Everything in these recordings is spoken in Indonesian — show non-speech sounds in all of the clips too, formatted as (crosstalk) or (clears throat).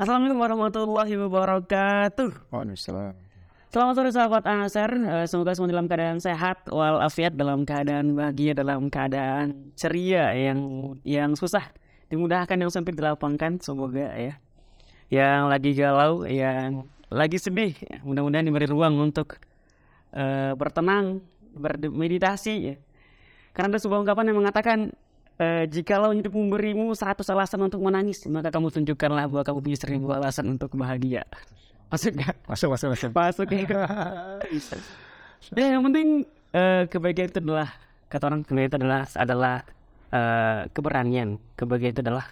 Assalamualaikum warahmatullahi wabarakatuh. Waalaikumsalam. Selamat sore sahabat Anasar. Eh, Semoga semua dalam keadaan sehat, walafiat, dalam keadaan bahagia, dalam keadaan ceria yang yang susah dimudahkan, yang sempit dilapangkan. Semoga ya. Yang lagi galau, yang lagi sedih, ya, mudah-mudahan diberi ruang untuk eh, bertenang, bermeditasi ya. Karena ada sebuah ungkapan yang mengatakan eh, jikalau hidup memberimu 100 alasan untuk menangis, maka kamu tunjukkanlah bahwa kamu punya seribu alasan untuk bahagia. Masuk gak? Masuk, masuk, masuk. Masuk ya. (laughs) ya yang penting eh, kebahagiaan itu adalah kata orang kebahagiaan itu adalah adalah eh, keberanian. Kebahagiaan itu adalah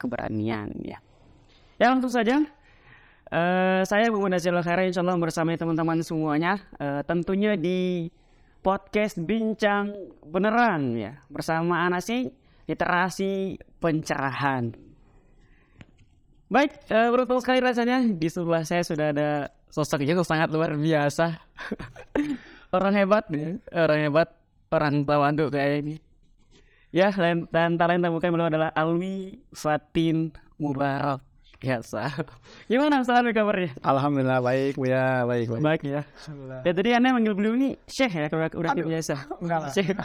keberanian ya. Ya langsung saja. eh saya Muhammad Nazil Khaira insya Allah bersama teman-teman semuanya eh, tentunya di podcast Bincang Beneran ya bersama Anasi literasi pencerahan. Baik, eh, beruntung sekali rasanya di sebelah saya sudah ada sosok yang sangat luar biasa. (laughs) orang hebat, ya. orang hebat, orang tawanduk kayak ini. Ya, dan, dan talenta bukan beliau adalah Alwi Fatin Mubarak. Biasa. (laughs) Gimana Ustaz kabarnya? Alhamdulillah baik, ya baik, baik. Baik ya. Ya tadi Anda manggil beliau ini Syekh ya, kalau udah biasa. (laughs) enggak lah. Syekh.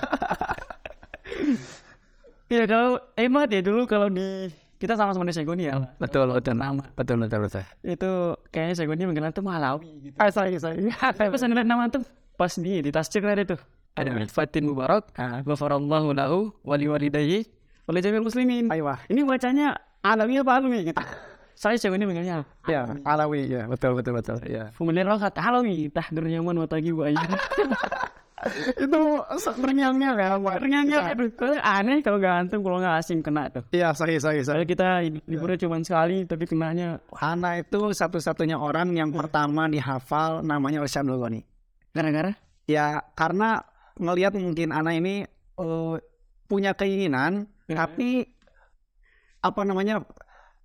Iya kalau hebat ya dulu kalau di kita sama-sama di Segoni ya. Betul, betul. Nama. Betul, betul, betul. itu kayaknya Segoni mengenal tuh Malawi gitu. Ah, sorry, sorry. Tapi pas ngeliat nama tuh pas di di tascik ada tuh. Ada Fatin Mubarak, ghafarallahu lahu wali walidayhi wali jamil muslimin. Ayo, Ini bacanya alami apa alami gitu. Saya Segoni mengenalnya. ya, Alawi, ya, betul, betul, betul, ya. Kemudian rokat alami tahdur nyaman watagi buaya. (laughs) (laughs) Itu terngiang-ngiang ya, Pak. Ternyata aduh, aneh kalau nggak antum kalau nggak asing kena tuh. Iya, sorry, sorry, sorry. Kita liburnya cuma sekali tapi kenanya Hana itu satu-satunya orang yang pertama dihafal namanya Usam Lugoni. gara-gara Ya, karena ngelihat mungkin anak ini eh, punya keinginan, tapi apa namanya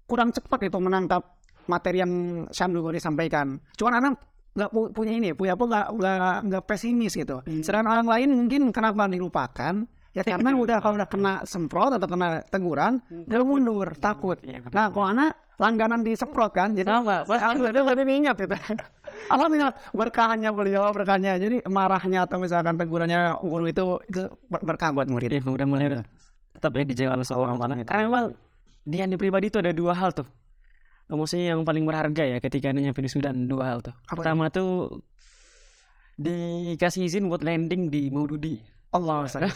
kurang cepat itu menangkap materi yang Syamdul Ghani sampaikan. Cuman anak nggak pu- punya ini, punya apa nggak nggak nggak pesimis gitu. Sedangkan orang lain mungkin kenapa dilupakan? Ya (laughs) karena udah kalau udah kena semprot atau kena teguran, dia mundur, takut. Nah, kalau anak langganan disemprot kan, jadi Sama, udah lebih ingat itu. (laughs) Alhamdulillah berkahnya beliau berkahnya. Jadi marahnya atau misalkan tegurannya guru itu itu ber- berkah buat murid. ya udah mulai udah tetap ya dijawab oleh seorang mana karena memang di pribadi itu ada dua hal tuh maksudnya yang paling berharga ya ketika nyampe di Sudan dua hal tuh. Apa pertama tuh dikasih izin buat landing di Maududi. Allah (laughs) saya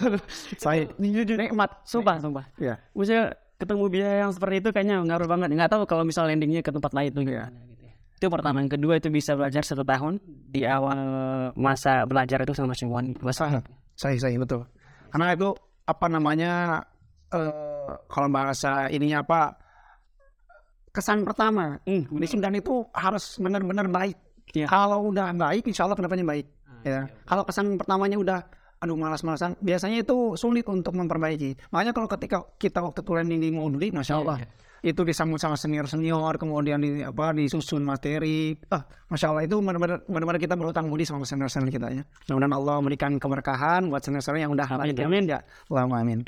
saya nikmat sumpah sumpah. Ya. maksudnya ketemu biaya yang seperti itu kayaknya ngaruh banget. Nggak tahu kalau misal landingnya ke tempat lain tuh gimana gitu ya. itu pertama. Yang kedua itu bisa belajar satu tahun. Di awal masa belajar itu sama Syaiwan Saya saya saya betul. Karena itu apa namanya eh kalau bahasa ininya apa kesan pertama Hmm, di Sudan itu harus benar-benar baik. Iya. Kalau udah baik, insya Allah ke depannya baik. Ya. Kalau kesan pertamanya udah aduh malas-malasan, biasanya itu sulit untuk memperbaiki. Makanya kalau ketika kita waktu itu landing di Maududi, masya Allah, itu disambut sama senior-senior, kemudian di apa disusun materi, ah masya Allah itu benar-benar kita berutang budi sama senior-senior kita ya. Mudah-mudahan Allah memberikan keberkahan buat senior-senior yang udah Amin, amin. ya. Allahumma amin.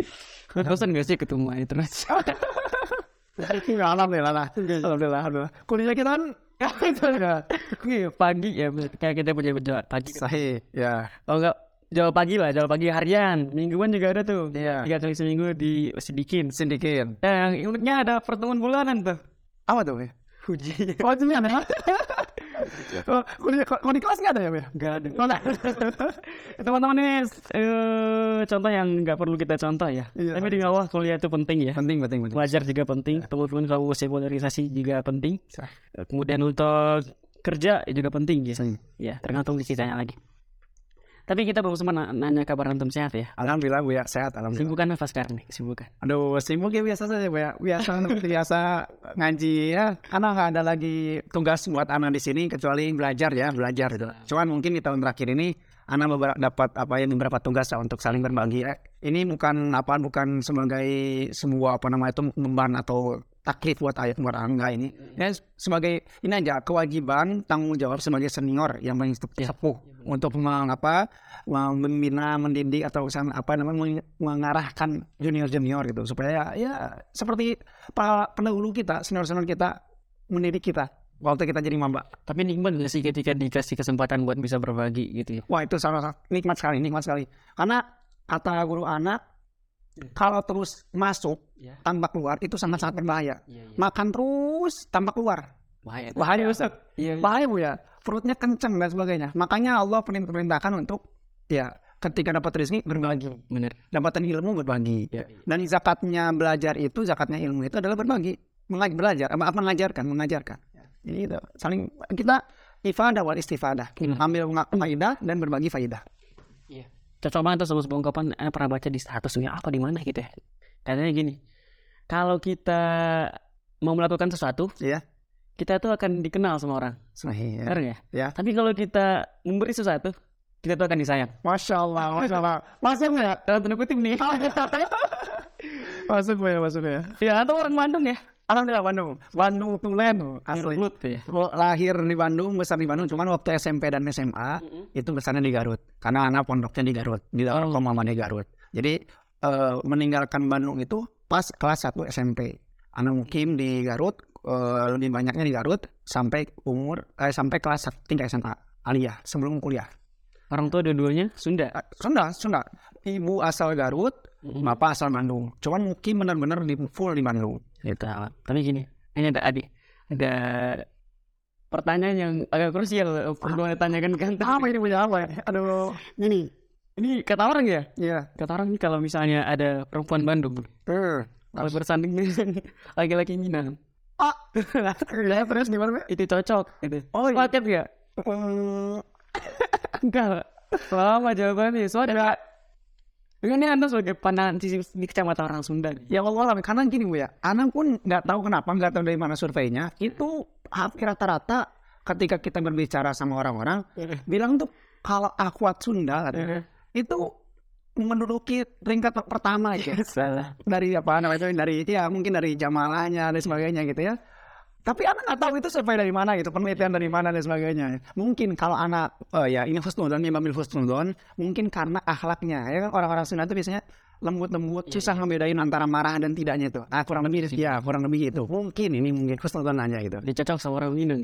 bosan gak sih ketemu itu (laughs) Alhamdulillah lah. Alhamdulillah. Alhamdulillah. Kuliah kita kan (laughs) Iya, pagi ya kayak kita punya jawab pagi sahih ya. kalau enggak jawab pagi lah jawab pagi harian mingguan juga ada tuh Iya. tiga kali seminggu di sedikin Sedikit. yang uniknya ada pertemuan bulanan tuh Apa tuh? ya? uji Oh, itu ada. (laughs) Oh, kuliah kalau di kelas nggak ada ya, Bel? Gak ada. Oh, nggak. (laughs) teman-teman ini eh, contoh yang nggak perlu kita contoh ya. Iya. tapi di bawah kuliah itu penting ya. Penting, penting, penting. belajar juga penting. Teman-teman kalau usia polarisasi juga penting. Kemudian untuk kerja juga penting ya ya tergantung di sisanya lagi tapi kita belum sempat na- nanya kabar antum sehat ya Alhamdulillah Bu ya, sehat alhamdulillah. kesibukan apa sekarang nih kesibukan Aduh, sibuk ya biasa saja Bu ya. Biasa (laughs) biasa ngaji ya. Karena nggak ada lagi tugas buat anak di sini kecuali belajar ya, belajar itu. Cuman mungkin di tahun terakhir ini anak beberapa, dapat apa ya beberapa tugas ya untuk saling berbagi. Eh, Ini bukan apa bukan sebagai sebuah apa namanya itu memban atau taklif buat ayat buat angga ini. Ya sebagai ini aja kewajiban tanggung jawab sebagai senior yang paling sepuh untuk mengapa membina mendidik atau apa namanya meng- mengarahkan junior junior gitu supaya ya seperti para pendahulu kita senior senior kita mendidik kita waktu kita jadi maba. Tapi nikmat gak sih ketika dikasih kesempatan buat bisa berbagi gitu ya? Wah itu sangat nikmat sekali, nikmat sekali. Karena kata guru anak, kalau terus masuk Ya. tanpa keluar itu sangat-sangat berbahaya. Iya, iya. Makan terus tanpa keluar, Bahaya. bahaya Ustaz. Iya. Bahaya bu ya, perutnya kenceng dan sebagainya. Makanya Allah perintah- perintahkan untuk ya ketika dapat rezeki berbagi, Bener. dapatan ilmu berbagi. Iya. Dan zakatnya belajar itu, zakatnya ilmu itu adalah berbagi, Mengaj- belajar, apa mengajarkan, mengajarkan. Jadi itu saling kita ifadah wal istifadah, Hmm. ambil faidah dan berbagi faidah. Iya. Cocok banget sama sebuah ungkapan eh, pernah baca di status ya apa di mana gitu ya. Katanya gini. Kalau kita mau melakukan sesuatu, Iya. kita tuh akan dikenal sama orang. Sahih. Ya. Benar ya? Ya. Tapi kalau kita memberi sesuatu, kita tuh akan disayang. Masya Allah, Masya Allah. Masuk ya? Dalam tanda kutip nih. (laughs) Masuk ya, masuk ya. ya atau orang Bandung ya. Alhamdulillah Bandung. Bandung Tulen. Asli. Ya. Lahir di Bandung, besar di Bandung. Cuman waktu SMP dan SMA itu besarnya di Garut. Karena anak pondoknya di Garut. Di dalam mama di Garut. Jadi eh, meninggalkan Bandung itu pas kelas 1 SMP. Anak mukim di Garut. eh, lebih banyaknya di Garut sampai umur eh, sampai kelas 3 SMA aliyah sebelum kuliah. Orang tua dua-duanya Sunda. Eh, Sunda, Sunda. Ibu asal Garut, bapak asal Bandung. Cuman mukim benar-benar di full di Bandung. Gitu. Tapi gini, ini ada adik. Ada pertanyaan yang agak krusial perlu saya tanyakan kan. Apa ini punya apa? ya? Aduh, Ini, ini kata orang ya. iya. Kata orang nih kalau misalnya ada perempuan Bandung Eh. kalau bersanding dengan (laughs) laki-laki Minang, Ah, ya terus gimana? Itu cocok. Gitu. Oh, iya. Eh, Enggak. Lama jawabannya. Soalnya ini anda sebagai pandangan sisi di kecamatan orang Sunda. ya Allah alam. karena gini bu ya, anak pun nggak tahu kenapa, nggak tahu dari mana surveinya. Itu hampir rata-rata ketika kita berbicara sama orang-orang, bilang tuh kalau akwat Sunda itu menduduki peringkat pertama aja. Salah. dari apa namanya itu dari ya mungkin dari jamalahnya dan sebagainya gitu ya tapi anak nggak tahu itu survei dari mana gitu penelitian dari mana dan sebagainya. Mungkin kalau anak oh ya ini husnudon ini mamil husnudon mungkin karena akhlaknya. Ya kan orang-orang Sunda itu biasanya lembut-lembut susah ngebedain antara marah dan tidaknya itu ah kurang lebih ya kurang lebih gitu. Mungkin ini mungkin husnudon aja gitu. Dicocok sama orang Minang.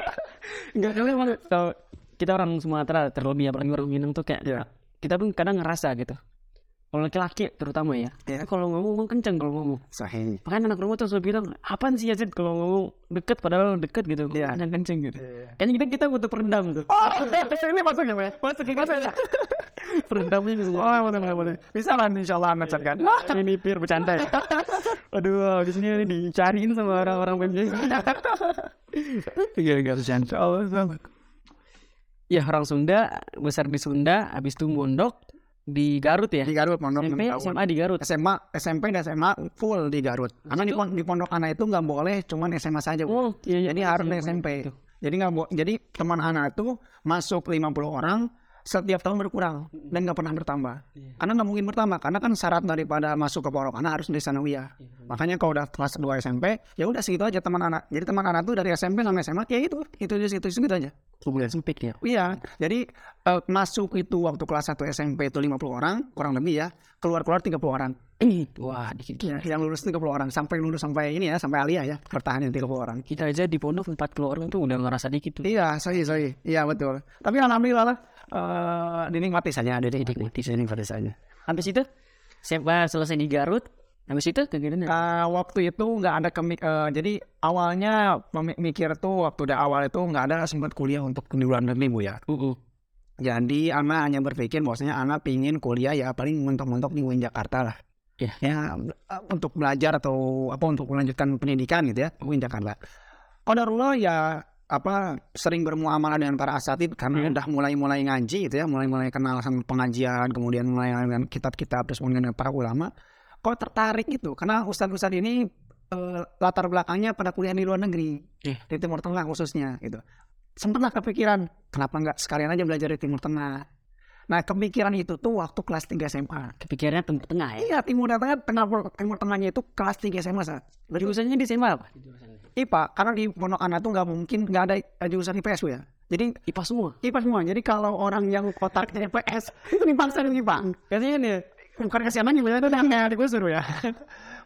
(laughs) Enggak tahu emang. Kita orang Sumatera terlebih apalagi orang Minang tuh kayak Iya. kita pun kadang ngerasa gitu. Kalau laki-laki terutama ya, Iya. kalau ngomong ngomong kenceng kalau ngomong. sahih Makanya anak rumah tuh selalu bilang, apaan sih Yazid kalau ngomong deket padahal deket gitu, Iya. kenceng kenceng gitu. Kayaknya kita kita butuh peredam tuh. oh ini masuknya bu ya Masuk masuk ya. Peredamnya gitu. oh boleh boleh boleh bisa lah insya Allah anak kan Ini pir bercanda ya. Aduh, di sini ini dicariin sama orang-orang BMJ. iya iya insya Allah Ya orang Sunda, besar di Sunda, habis itu mondok di Garut ya. di Garut pondok SMP, tahun. SMA di Garut. SMA, SMP dan SMA full di Garut. Karena di, pon- di pondok anak itu nggak boleh cuman SMA saja. Oh, iya, iya. Jadi harus dari SMP. Jadi nggak bo- jadi teman anak itu masuk 50 orang setiap tahun berkurang dan nggak pernah bertambah. Iya. Karena nggak mungkin bertambah karena kan syarat daripada masuk ke pondok anak harus dari sanawiyah. Iya. Makanya kalau udah kelas 2 SMP ya udah segitu aja teman anak. Jadi teman anak tuh dari SMP sampai SMA ya itu itu itu itu, itu aja. Kemudian sempit ya. Iya, jadi eh, masuk itu waktu kelas 1 SMP itu 50 orang, kurang lebih ya. Keluar-keluar 30 orang. Ini, (clears throat) wah dikit. Ya, yang lulus 30 orang sampai lulus sampai ini ya, sampai aliyah ya, bertahan yang 30 orang. Kita aja di pondok 40 orang tuh udah ngerasa dikit tuh. Iya, sahih, sahih. Iya, betul. Tapi alhamdulillah lah eh dinikmati saja, dinikmati, dinikmati saja. Habis itu, SMA selesai di Garut. Habis itu kegiatannya. Eh, waktu itu nggak ada kemik eh, jadi awalnya memikir tuh waktu udah awal itu nggak ada sempat kuliah untuk di luar negeri bu ya. Uh, uh. Jadi anak hanya berpikir bahwasanya anak pingin kuliah ya paling mentok-mentok di UIN Jakarta lah. Iya. Ya untuk belajar atau apa untuk melanjutkan pendidikan gitu ya UIN Jakarta. Qadarullah ya apa sering bermuamalah dengan para asatid karena Hmm. udah mulai-mulai ngaji gitu ya, mulai-mulai kenal sama pengajian, kemudian mulai dengan kitab-kitab terus dengan para ulama. Kok tertarik gitu? Karena ustadz-ustadz ini eh, latar belakangnya pada kuliah di luar negeri Iya. di Timur Tengah khususnya gitu sempatlah kepikiran kenapa nggak sekalian aja belajar di Timur Tengah nah kepikiran itu tuh waktu kelas 3 SMA Kepikirannya Timur Tengah ya. iya Timur Tengah tengah Timur Tengahnya itu kelas 3 SMA saat Jurusannya di SMA apa? IPA karena di pondok anak tuh nggak mungkin nggak ada jurusan IPS ya jadi IPA semua. IPA semua jadi kalau orang yang kotaknya IPS (laughs) itu dipaksa di IPA Katanya nih, bukan kasihan lagi banyak udah kayak digusur ya.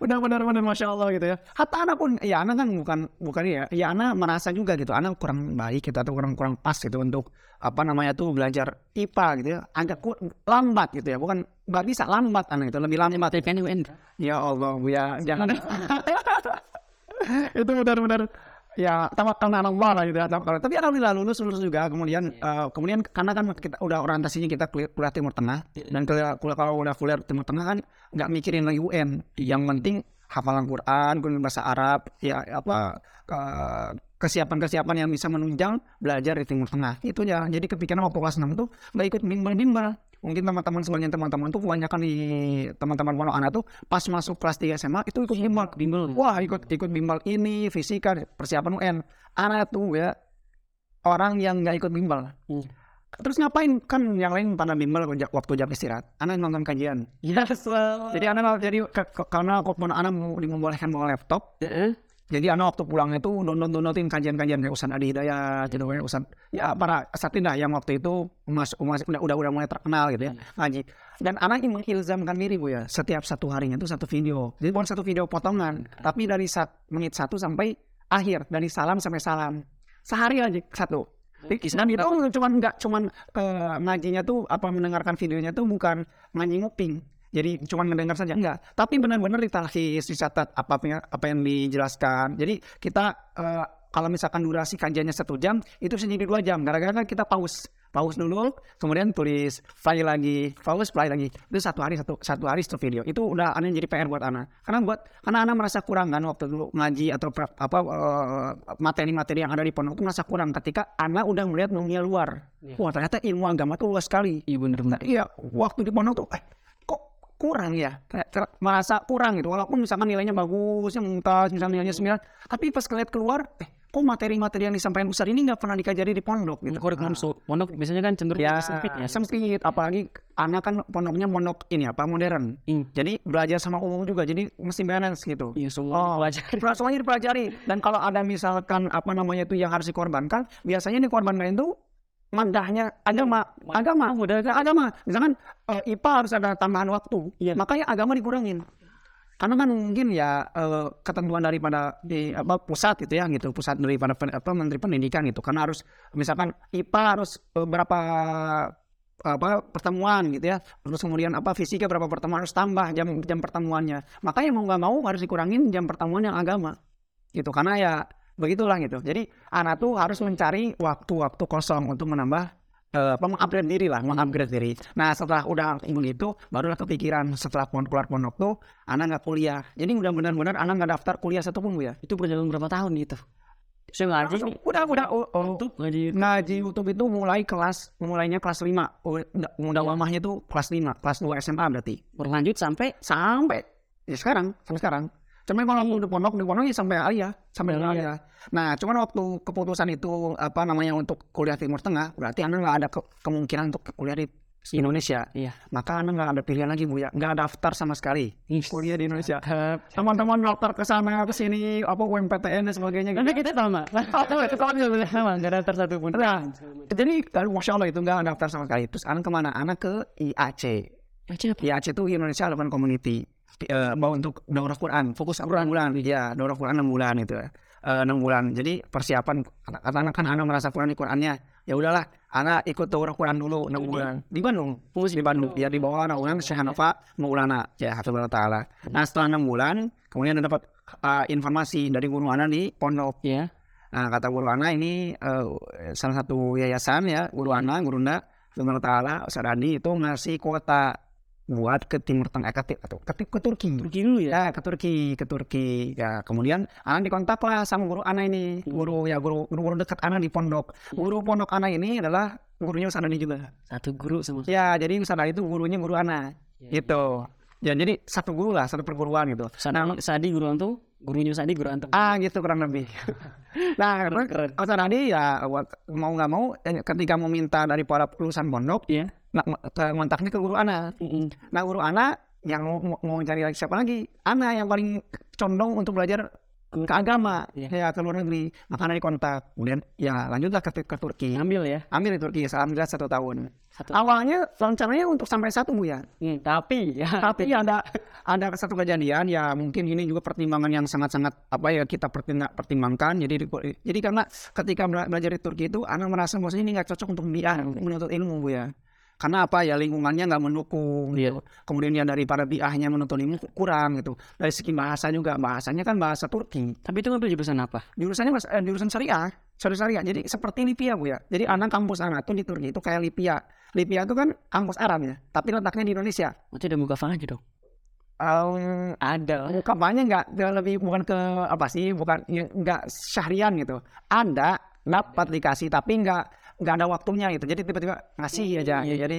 Udah (laughs) benar-benar masya Allah gitu ya. Hatta anak pun ya anak kan bukan bukan ya ya anak merasa juga gitu anak kurang baik gitu atau kurang kurang pas gitu untuk apa namanya tuh belajar IPA gitu ya. Agak lambat gitu ya bukan nggak bisa lambat anak itu lebih lambat. Kan ya Allah Bu, ya jangan. (laughs) (laughs) Itu benar-benar ya tawakal ala Allah lah gitu ya tawakal. tapi alhamdulillah lulus lulus juga. Kemudian eh, kemudian karena kan kita udah orientasinya kita kuliah, kuliah Timur Tengah. Dan kuliah, kuliah kalau udah kuliah Timur Tengah kan nggak mikirin lagi UN yang penting hafalan Quran kemudian bahasa Arab ya apa ke- kesiapan-kesiapan yang bisa menunjang belajar di Timur Tengah. Itu ya jadi kepikiran waktu kelas 6 tuh nggak ikut bimbel-bimbel mungkin teman-teman sebagian teman-teman tuh kebanyakan di teman-teman pondok anak tuh pas masuk kelas 3 SMA itu ikut bimbel bimbel. wah ikut ikut bimbel ini fisika persiapan UN anak tuh ya orang yang nggak ikut bimbel Hmm. terus ngapain kan yang lain pada bimbel waktu- jam istirahat anak nonton kajian Ya selalu. jadi anak jadi karena kok anak mau dimbolehkan bawa laptop Heeh. Jadi anak waktu pulangnya tuh download downloadin kajian-kajian kayak Ustaz Adi Hidayat gitu kayak Ustaz ya para asatidah yang waktu itu mas, mas udah, udah udah mulai terkenal gitu ya. Ngaji dan anak ini mengilzamkan diri bu ya setiap satu harinya itu satu video. Jadi bukan satu video potongan tapi dari sat, menit satu sampai akhir dari salam sampai salam. Sehari aja satu. Dan itu cuman nggak cuman eh, ngajinya tuh apa mendengarkan videonya tuh bukan ngaji nguping jadi cuma mendengar saja enggak. Tapi benar-benar ditalhis dicatat apa yang apa yang dijelaskan. Jadi kita eh, kalau misalkan durasi kajiannya satu jam itu bisa jadi dua jam. Gara-gara kan kita pause. Pause dulu kemudian tulis play lagi pause play lagi. Itu satu hari satu satu hari satu video. Itu udah aneh jadi PR buat anak karena buat karena anak merasa kurang kan waktu dulu ngaji atau pra- apa eh, materi-materi yang ada di pondok itu merasa kurang. Ketika anak udah melihat dunia luar. Iya. wah ternyata ilmu agama tuh luas sekali. Iya bener bener. Iya, waktu di pondok tuh, eh, kurang ya? Merasa kurang gitu. Walaupun misalkan nilainya bagus, yang mumtaz, misalnya nilainya 9, tapi pas ngeliat keluar, eh, kok materi-materi yang disampaikan Ustaz ini nggak pernah dikajari di pondok gitu. Kurikulum so, pondok biasanya kan cenderung Ya, sempit ya. sempit. Apalagi anak kan pondoknya pondok ini apa modern. Hmm. Jadi belajar sama umum juga, jadi mesti balance gitu. Iya semua belajar. Pra- (laughs) Semuanya dipelajari. Dan kalau ada misalkan apa namanya itu yang harus dikorbankan, biasanya dikorbankan itu mandahnya agama, agama, udah agama. Misalkan eh, IPA harus ada tambahan waktu, Iya. makanya agama dikurangin. Karena kan mungkin ya eh, ketentuan daripada di apa pusat itu ya gitu, pusat daripada pen- apa menteri pendidikan gitu. Karena harus misalkan IPA harus eh, berapa apa pertemuan gitu ya terus kemudian apa fisika berapa pertemuan harus tambah jam jam pertemuannya makanya mau nggak mau harus dikurangin jam pertemuan yang agama gitu karena ya begitulah gitu. Jadi anak tuh harus mencari waktu-waktu kosong untuk menambah apa mengupgrade diri lah mengupgrade diri. Nah setelah udah begitu barulah kepikiran setelah pon- keluar pondok tuh anak nggak kuliah. Jadi udah benar-benar anak nggak daftar kuliah satupun bu ya? Itu berjalan berapa tahun gitu? Saya ngaji udah udah oh, oh, YouTube ngaji. ngaji YouTube itu mulai kelas mulainya kelas 5 udah, udah lamanya tuh kelas 5 kelas 2 SMA berarti. Berlanjut sampai sampai ya sekarang sampai sekarang cuman kalau di pondok di pondok ya sampai alia sampai Iya. alia nah cuman waktu keputusan itu apa namanya untuk kuliah timur tengah berarti anda nggak ada ke- kemungkinan untuk kuliah di Indonesia. Iya. maka anda nggak ada pilihan lagi bu ya. Nggak daftar sama sekali kuliah di Indonesia. teman-teman daftar ke sana ke sini apa UMPTN dan sebagainya Tapi kita sama. (laughs) Itu sama juga sama, nggak daftar satu pun. Nah, jadi dari masya Allah itu nggak daftar sama sekali. Terus anak ke mana? Anak ke IAC Ngaji apa? IAC itu Indonesia Alumni Community eh mau untuk daurah Quran fokus Quran bulan ya daurah Quran 6 bulan itu ya Eh, enam bulan. Jadi persiapan anak anak kan anak merasa kurang di Qurannya ya udahlah anak ikut daurah Quran dulu enam bulan. Di Bandung fokus di Bandung ya di bawah naungan Syekh Hanafa Maulana ya Hafizullah Taala. Nah setelah enam bulan kemudian ada dapat eh, informasi dari guru anak di pondok. Iya. Nah, kata guru Ana ini eh, salah satu yayasan ya, guru Ana, guru Nda, Ta'ala, Ustaz Adi itu ngasih kuota buat ke Timur Tengah, eh, ke, atau ke, ke Turki. Turki dulu ya. Ya, ke Turki, ke Turki. Ya, kemudian Ana dikontak lah sama guru Ana ini, guru ya guru guru, guru dekat Ana di pondok. Guru pondok Ana ini adalah gurunya Ustaz Adi juga. Satu guru sama. Ya, jadi Ustaz Adi itu gurunya guru Ana. Ya, Gitu. Ya, jadi satu guru lah, satu perguruan gitu. Sadi, Sadi guru antum, gurunya Sadi guru antum. Ah gitu kurang lebih. (laughs) nah, Keren. Ustaz Adi ya mau nggak mau eh, ketika meminta dari para lulusan pondok, Iya. Nah, ke- ngontaknya ke guru Ana. Nah guru Ana yang mau, mau, cari lagi siapa lagi? Ana yang paling condong untuk belajar ke agama Iya. ya ke luar negeri makanya di kontak kemudian ya lanjutlah ke, ke Turki Ngambil ya. ambil di Turki alhamdulillah satu tahun Satu. awalnya rencananya untuk sampai satu bu ya Hmm, tapi ya. tapi ada ada satu kejadian ya mungkin ini juga pertimbangan yang sangat-sangat apa ya kita pertimba- pertimbangkan jadi di- jadi karena ketika bela- belajar di Turki itu anak merasa bahwa ini nggak cocok untuk dia untuk menuntut ilmu bu ya karena apa ya lingkungannya nggak mendukung Iya. gitu. kemudian ya daripada biahnya menuntut ilmu kurang gitu dari segi bahasa juga bahasanya kan bahasa Turki Tapi itu ngambil jurusan apa? jurusannya mas, eh, jurusan syariah syariah syariah jadi seperti Lipia bu ya jadi anak kampus anak tuh di Turki itu kayak Lipia Lipia itu kan kampus Arab ya tapi letaknya di Indonesia Maksudnya ada muka aja dong. Um, Ada. kampanye nggak lebih bukan ke apa sih bukan nggak syahrian gitu ada dapat dikasih tapi nggak nggak ada waktunya gitu. Jadi tiba-tiba ngasih aja Iya. jadi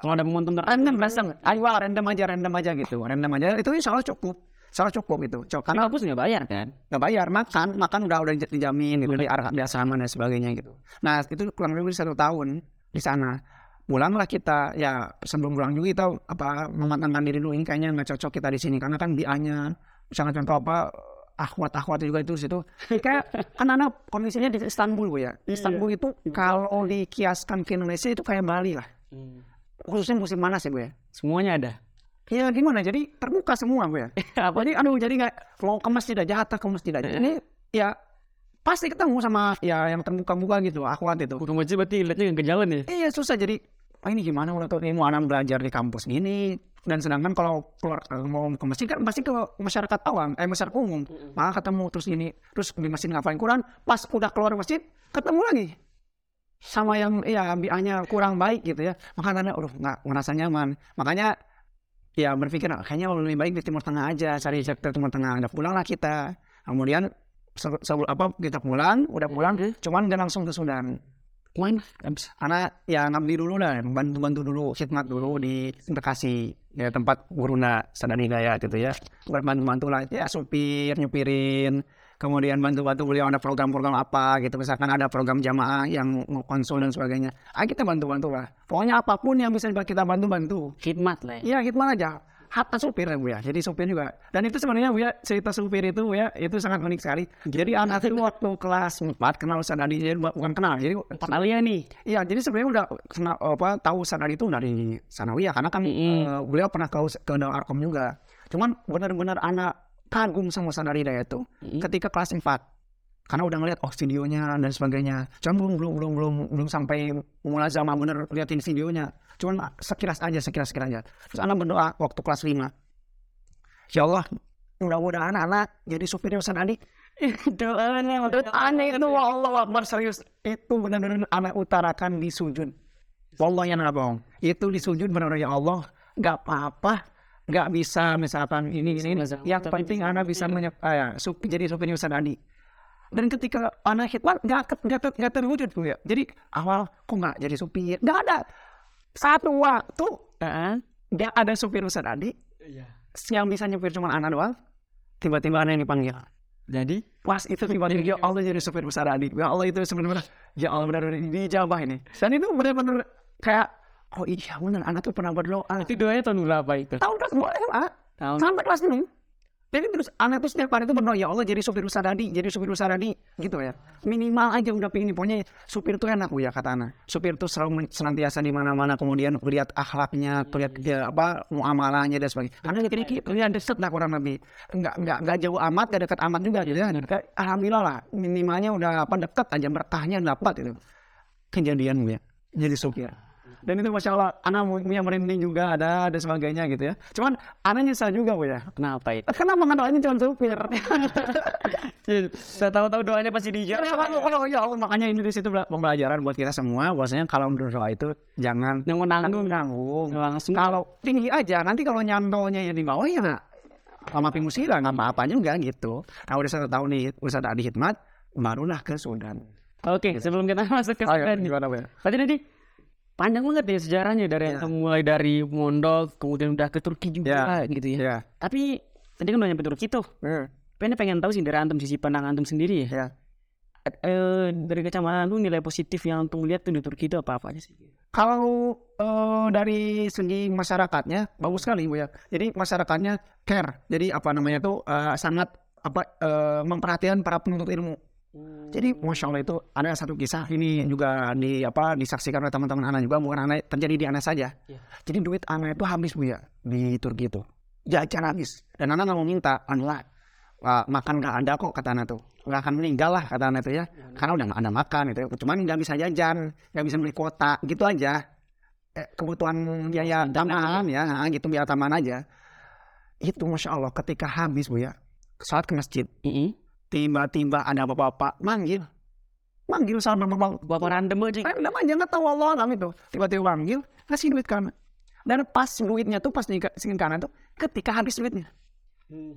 Kalau ada momentum random random ayo random aja random aja gitu. Random aja itu insya Allah cukup. Insya Allah cukup itu cukup karena karena kampus nggak bayar kan? nggak bayar makan makan udah udah dijamin gitu di arah di asrama dan sebagainya gitu. Nah itu kurang lebih satu tahun di sana. Pulanglah kita ya sebelum pulang juga kita apa mematangkan diri dulu ini kayaknya nggak cocok kita di sini karena kan bianya misalnya contoh apa akhwat akhwat juga itu situ. Kayak kan anak kondisinya di Istanbul bu ya. Di Istanbul itu kalau dikiaskan ke Indonesia itu kayak Bali lah. Khususnya musim panas ya bu ya? Semuanya ada. ya gimana? Jadi terbuka semua bu ya? (laughs) Apa? jadi aduh jadi nggak mau ke masjid aja hatta ke masjid aja. Ini ya pasti ketemu sama ya yang terbuka-buka gitu akhwat itu. Bukan wajib berarti lihatnya nggak ke jalan ya? iya susah. Jadi ah, ini gimana udah tahu ilmu anak belajar di kampus gini. Dan sedangkan kalau keluar eh, mau ke masjid kan pasti ke masyarakat awam eh masyarakat umum. Maka ketemu terus ini terus di masjid ngafalin Quran pas udah keluar masjid ketemu lagi. Sama yang ya bianya kurang baik gitu ya. Makanya udah nggak ngerasa nyaman. Makanya ya berpikir "Ah, kayaknya lebih baik di Timur Tengah aja cari sektor Timur Tengah udah pulanglah kita. Kemudian se- sebelum apa kita pulang udah pulang cuman nggak langsung ke Sudan Abis. karena ya ngambil dulu lah bantu-bantu dulu khidmat dulu di Bekasi ya tempat guruna sadar hidayat gitu ya. Bantu-bantu lah ya supir nyupirin kemudian bantu-bantu beliau ada program-program apa gitu. Misalkan ada program jamaah yang mau konsul dan sebagainya. Ah kita bantu-bantu lah. Pokoknya apa pun yang bisa kita bantu-bantu Khidmat lah ya. Iya khidmat aja hatta supir ya ya jadi supir juga dan itu sebenarnya bu ya cerita supir itu ya itu sangat unik sekali jadi anak itu waktu kelas 4 kenal Ustaz Adi jadi bukan kenal jadi Kalian nih. Iya, jadi sebenarnya udah kenal apa tahu Sanadi itu dari Sanawiyah karena kan Mm-mm. eh, beliau pernah ke ke Darul Arkom juga. Cuman benar-benar anak kagum sama Sanadi itu Mm-mm. ketika kelas 4. Karena udah ngeliat oh videonya dan sebagainya. Cuman belum belum belum belum belum sampai mulazamah bener liatin videonya. Cuman sekilas aja sekilas sekilas aja. Terus anak berdoa waktu kelas 5. Ya Allah, mudah-mudahan anak jadi supirnya Ustaz Adi Doanya aneh itu Allah Akbar serius itu benar-benar anak utarakan di sujud Wallahi yang bohong itu di sujud benar ya Allah nggak apa-apa nggak bisa misalkan ini ini, ini. yang penting anak bisa menyep, ah, ya, jadi supirnya Ustaz Adi dan ketika anak khidmat nggak ke- nggak ter- nggak terwujud Bu, ya. Jadi awal kok nggak jadi supir? Nggak ada. Satu waktu Heeh. nggak ada supir Ustaz Adi Iya. yang bisa nyupir cuma anak doang. Tiba-tiba anak yang dipanggil. Jadi? Pas itu tiba-tiba ya Allah jadi supir besar adik. Ya Allah itu sebenarnya ya Allah benar-benar dijabah ini. Dan itu benar-benar kayak oh iya benar anak tuh pernah berdoa. Itu doanya tahun berapa itu? tahun kelas dua SMA Tahun. Sampai kelas enam jadi terus anak tuh setiap hari itu berdoa ya Allah jadi supir besar adik jadi supir besar adik gitu ya. Minimal aja udah pengen pokoknya supir tuh enak ya kata anak supir tuh selalu senantiasa di mana-mana kemudian lihat akhlaknya lihat dia apa muamalahnya dan sebagainya. Karena dikit-dikit lihat deket lah kurang lebih. Nggak nggak nggak jauh amat nggak dekat amat juga gitu ya alhamdulillah lah minimalnya udah apa deket aja berkahnya dapat itu kejadian ya jadi supir dan itu masya Allah anak yang merinding juga ada dan sebagainya gitu ya cuman anak nyesal juga bu ya kenapa itu? kenapa nggak doanya cuma supir (laughs) Saya tahu-tahu doanya pasti dijawab. Ya, Allah, ya Allah, makanya ini di situ bela- pembelajaran buat kita semua. Bahwasanya kalau berdoa itu jangan Yang menanggung nanggung. langsung Kalau tinggi aja, nanti kalau nyantolnya yang di bawah ya sama pimusila nggak apa-apa juga gitu. Nah udah satu tahun nih Ustaz Adi Hikmat, barulah ke Sudan. Oke, sebelum kita masuk ke Sudan gimana ya? Berarti tadi panjang banget ya sejarahnya dari Ya. yang mulai dari mondok kemudian udah ke Turki juga gitu ya. Ya, Tapi tadi kan udah nyampe Turki tuh. ya, Pengen pengen tahu sih dari antum sisi pandang antum sendiri ya. ya. Eh, dari kacamata lu nilai positif yang antum lihat tuh di Turki itu apa apa aja sih? Kalau eh, dari segi masyarakatnya bagus sekali bu ya. Jadi masyarakatnya care. Jadi apa namanya tuh eh, sangat apa eh, memperhatikan para penuntut ilmu. Jadi masya Allah itu ada satu kisah ini juga di apa disaksikan oleh teman-teman anak juga bukan anak terjadi di anak saja. Iya. Jadi duit anak itu habis bu ya di Turki itu. Jajan habis. Dan anak nggak mau minta anak "Wah, makan nggak ada kok kata anak tuh. Nggak akan meninggal lah kata anak tuh ya. Karena udah nggak ada makan gitu cuman nggak bisa jajan nggak bisa beli kuota gitu aja. Eh, kebutuhan biaya tambahan ya nah, gitu biaya tambahan aja. Itu masya Allah ketika habis bu ya saat ke masjid Mm-mm. Tiba-tiba ada bapak-bapak manggil. Manggil sama bapak Bapak random aja. random aja nggak tahu Allah alam itu. Tiba-tiba manggil kasih duit kanan dan pas duitnya tuh pas dikasihin kanan tuh ketika habis duitnya.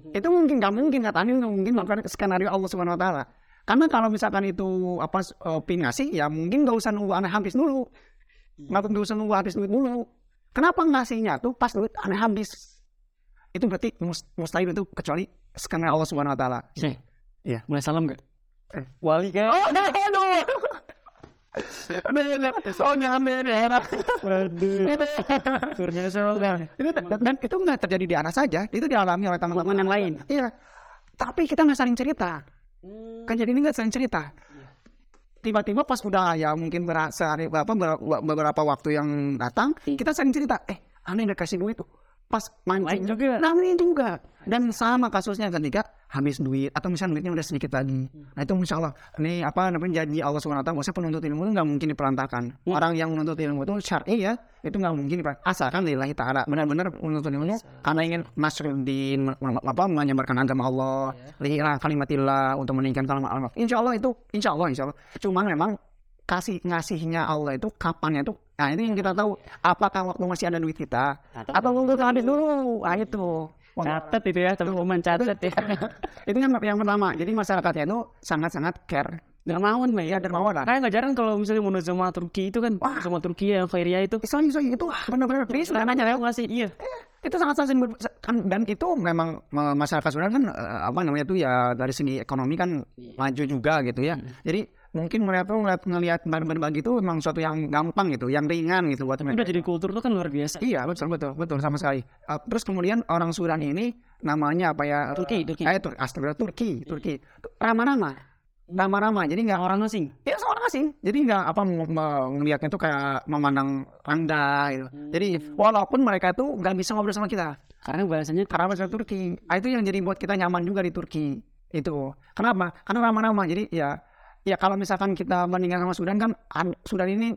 Itu mungkin nggak mungkin katanya nggak mungkin melakukan skenario Allah Subhanahu Wa Taala. Karena kalau misalkan itu apa pin ngasih ya mungkin nggak usah nunggu aneh habis dulu. Nggak nggak usah nunggu habis duit dulu. Kenapa ngasihnya tuh pas duit aneh habis? Itu berarti mus- mustahil itu kecuali skenario Allah Subhanahu Wa Taala. Sih. Iya. Mulai salam gak? Eh. Wali kan? Oh, aduh. Soalnya merah. Surnya salam. Itu, dan, dan itu nggak terjadi di anak saja, itu dialami oleh teman-teman yang lain. Iya. Tapi kita nggak saling cerita. Kan jadi ini nggak saling cerita. Tiba-tiba pas udah ya mungkin berasa apa beberapa, beberapa waktu yang datang, kita saling cerita. Eh, aneh udah kasih duit tuh. Pas mancing juga. Ini juga. Dan sama kasusnya ketika habis duit atau misalnya duitnya udah sedikit lagi. Nah itu insya Allah. Ini apa namanya janji Allah SWT. Maksudnya penuntut ilmu itu nggak mungkin diperantakan. Orang yang menuntut ilmu itu syar'i ya. Itu nggak mungkin diperantakan. Asalkan lillahi ta'ala. Benar-benar menuntut ilmu karena ingin masuk di apa menyebarkan agama Allah. Lihira kalimatillah untuk meninggikan kalimat Allah. Insya Allah itu insya Allah insya Allah. Cuma memang kasih ngasihnya Allah itu kapannya itu? Nah itu yang kita tahu apakah waktu masih ada duit kita? Atau nunggu habis dulu? Ah itu. Catat itu ya, teman-teman catat ya. (laughs) itu yang yang pertama. Jadi masyarakatnya itu sangat-sangat care. Dermawan lah ya, dermawan. Lah Kayak nggak jarang kalau misalnya mau sama Turki itu kan, sama Turki yang Khairia itu. Islam Islam itu benar-benar please Karena nanya ngasih? Iya. itu sangat sangat kan, dan itu memang ma- masyarakat Sudan kan eh, apa namanya tuh ya dari segi ekonomi kan maju juga gitu ya. Jadi mungkin mereka tuh ngeliat ngelihat berbagi itu memang suatu yang gampang gitu yang ringan gitu buat mereka Udah jadi kultur tuh kan luar biasa. Iya betul betul betul sama sekali. Uh, terus kemudian orang Sudan ini namanya apa ya? Turki, Turki. Eh, Tur Astagfirullah, Turki, Turki. Ramah-ramah, ramah-ramah. Jadi nggak Orang asing. ya seorang asing. Jadi nggak apa m- m- ngelihatnya tuh kayak memandang rendah gitu. Jadi walaupun mereka tuh nggak bisa ngobrol sama kita Karena bahasanya karena bahasa Turki. Ah, itu yang jadi buat kita nyaman juga di Turki. Itu. Kenapa? Karena ramah-ramah. Jadi ya ya kalau misalkan kita bandingkan sama Sudan kan an- Sudan ini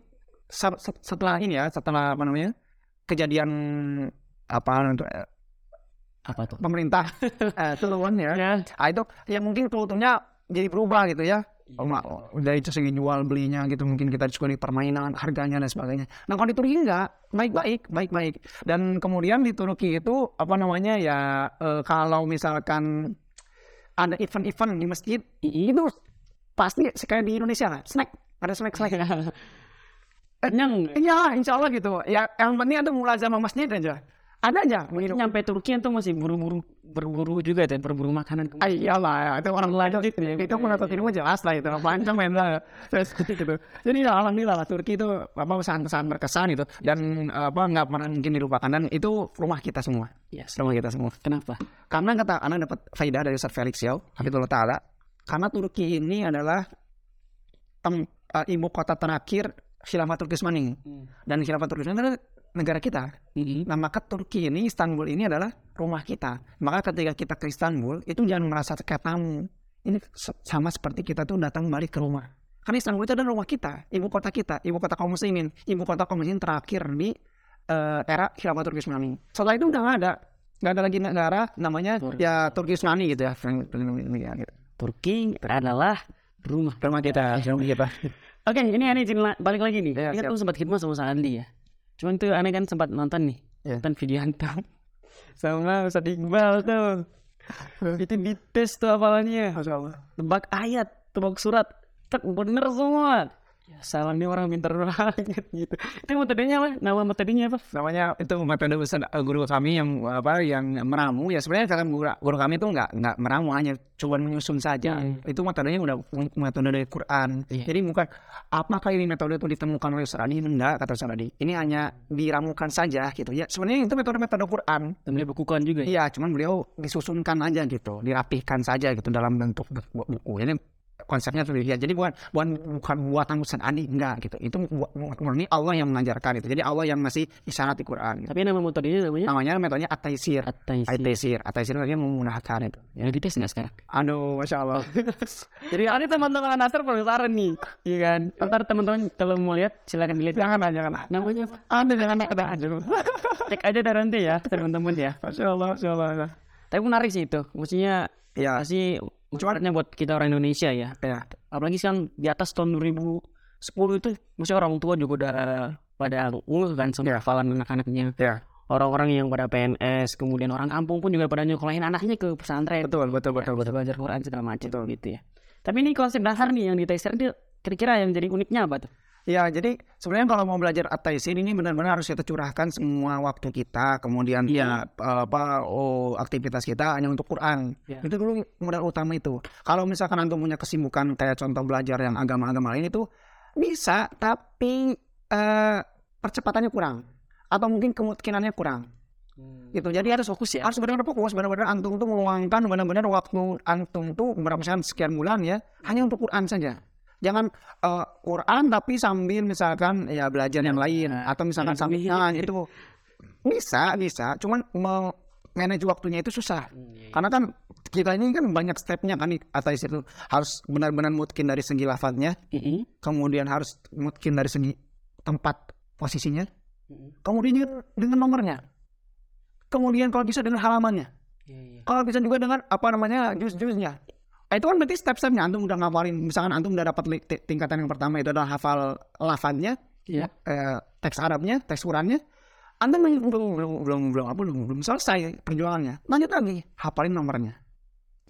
se- se- setelah ini ya, setelah apa namanya? kejadian apa untuk eh, apa tuh? pemerintah (laughs) eh, turun ya. Ya. Ah, itu ya mungkin kulturnya jadi berubah gitu ya. Oh, dari itu segi jual belinya gitu mungkin kita suka di permainan harganya dan sebagainya. Nah kalau di Turki enggak baik-baik baik-baik dan kemudian di Turki itu apa namanya ya eh, kalau misalkan ada event-event di masjid itu pasti kayak di Indonesia lah snack. Ada snack snack. (laughs) Kenyang. Iya insya Allah gitu. Ya yang penting ada mulazamah masjid aja ada aja minum Nyampe Turki itu masih buru-buru berburu juga dan berburu makanan. Ah, iyalah, itu orang lanjut ya. itu menuntut ilmu jelas lah itu. Panjang main lah. Terus gitu. Jadi ya, alhamdulillah lah Turki itu apa pesan-pesan berkesan itu. Dan apa nggak pernah mungkin dilupakan. Dan itu rumah kita semua. Yes. rumah kita semua. Kenapa? karena kata anak dapat faedah dari Ustaz Felix Yao Hafizullah Ta'ala karena Turki ini adalah tem, eh, ibu kota terakhir Khilafah Turki Usmani dan Khilafah Turki Usmani adalah negara kita Mm-hmm. Nah maka Turki ini Istanbul ini adalah rumah kita. Maka ketika kita ke Istanbul itu jangan merasa kayak tamu. Ini sama seperti kita tuh datang balik ke rumah. Karena Istanbul itu adalah rumah kita, ibu kota kita, ibu kota kaum muslimin, ibu kota kaum muslimin terakhir di eh, era Khilafah Turki Usmani. Setelah itu udah nggak ada, nggak ada lagi negara namanya Turki. ya Turki Usmani gitu ya. Ya, gitu. Turki adalah rumah. Rumah kita, rumah kita. Oke, ini aneh balik lagi nih. Kan siap. tuh sempat khidmat sama Ustaz Andi ya. Cuman tuh aneh kan sempat nonton nih. Iya. Nonton video antam. (laughs) Sama Ustaz Iqbal tuh. (laughs) Itu dites tuh apalanya. Masya Allah. Tebak ayat, tebak surat. Bener semua. Salah nih orang pintar banget (laughs) gitu. Itu metodenya apa? Nama metodenya apa? namanya itu metode ustad- eh, guru kami yang apa yang meramu ya sebenarnya kan guru, guru kami itu nggak nggak meramu hanya cuma menyusun saja Hmm. itu metodenya udah metode dari Quran Iya. jadi bukan apakah ini metode itu ditemukan oleh Ustaz Adi enggak kata Ustaz Adi ini hanya diramukan saja gitu ya sebenarnya itu metode metode Quran Dan dia bukukan juga ya. iya cuman beliau disusunkan aja gitu dirapihkan saja gitu dalam bentuk bu- buku ini konsepnya ya jadi bukan bukan bukan buatan Ustaz Adi enggak gitu itu murni Allah yang mengajarkan itu jadi Allah yang ngasih isyarat di Quran gitu Tapi nama metodenya namanya namanya metodenya at-taisir At-Taisir. at-taisir at-taisir artinya memudahkan itu Ya dites nggak sekarang? aduh masya Allah (laughs) Jadi ada teman-teman Nasr penasaran nih, iya kan? Ntar teman-teman kalau mau lihat silakan dilihat. jangan lah jangan lah Namanya apa? ada jangan ada aja (laughs) Cek aja dah nanti ya teman-teman ya. masya Allah masya Allah Tapi menarik sih itu. Maksudnya ya pasti manfaatnya buat kita orang Indonesia ya. ya Apalagi sekarang di atas tahun 2010 itu, maksudnya orang tua juga udah pada nguluh kan sama Iya. hafalan anak-anaknya. ya Orang-orang yang pada PNS, kemudian orang kampung pun juga pada nyekolahin anaknya ke pesantren. betul betul betul Buat belajar Quran segala macam gitu ya. Tapi ini konsep dasar nih yang di Taisir itu kira-kira yang jadi uniknya apa tuh? Ya, jadi sebenarnya kalau mau belajar at-taisir ini benar-benar harus kita curahkan semua waktu kita, kemudian ya apa oh aktivitas kita hanya untuk Quran. Ya. Itu dulu modal utama itu. Kalau misalkan antum punya kesibukan kayak contoh belajar yang agama-agama lain itu bisa, tapi eh, percepatannya kurang atau mungkin kemungkinannya kurang. Gitu. Jadi harus fokus ya. harus benar-benar fokus, benar-benar antum tuh meluangkan benar-benar waktu antum tuh berapa sekian bulan ya hanya untuk Quran saja. Jangan eh, Quran tapi sambil misalkan ya belajar yang lain. Atau misalkan sambil nah, itu. Bisa bisa, cuman mau manage waktunya itu susah. Karena kan kita ini kan banyak stepnya kan atas itu. Harus benar-benar mungkin dari segi lafadznya, kemudian harus mungkin dari segi tempat posisinya, kemudian dengan nomornya, kemudian kalau bisa dengan halamannya. Iya, iya. Kalau bisa juga dengan apa namanya jus-jusnya. Nah, itu kan berarti step-stepnya antum udah ngapalin misalkan antum udah dapat tingkatan yang pertama itu adalah hafal lafadznya, Iya. eh, teks Arabnya, teks Qurannya. Antum belum belum belum belum belum apa belum, belum selesai perjuangannya. Lanjut lagi, hafalin nomornya.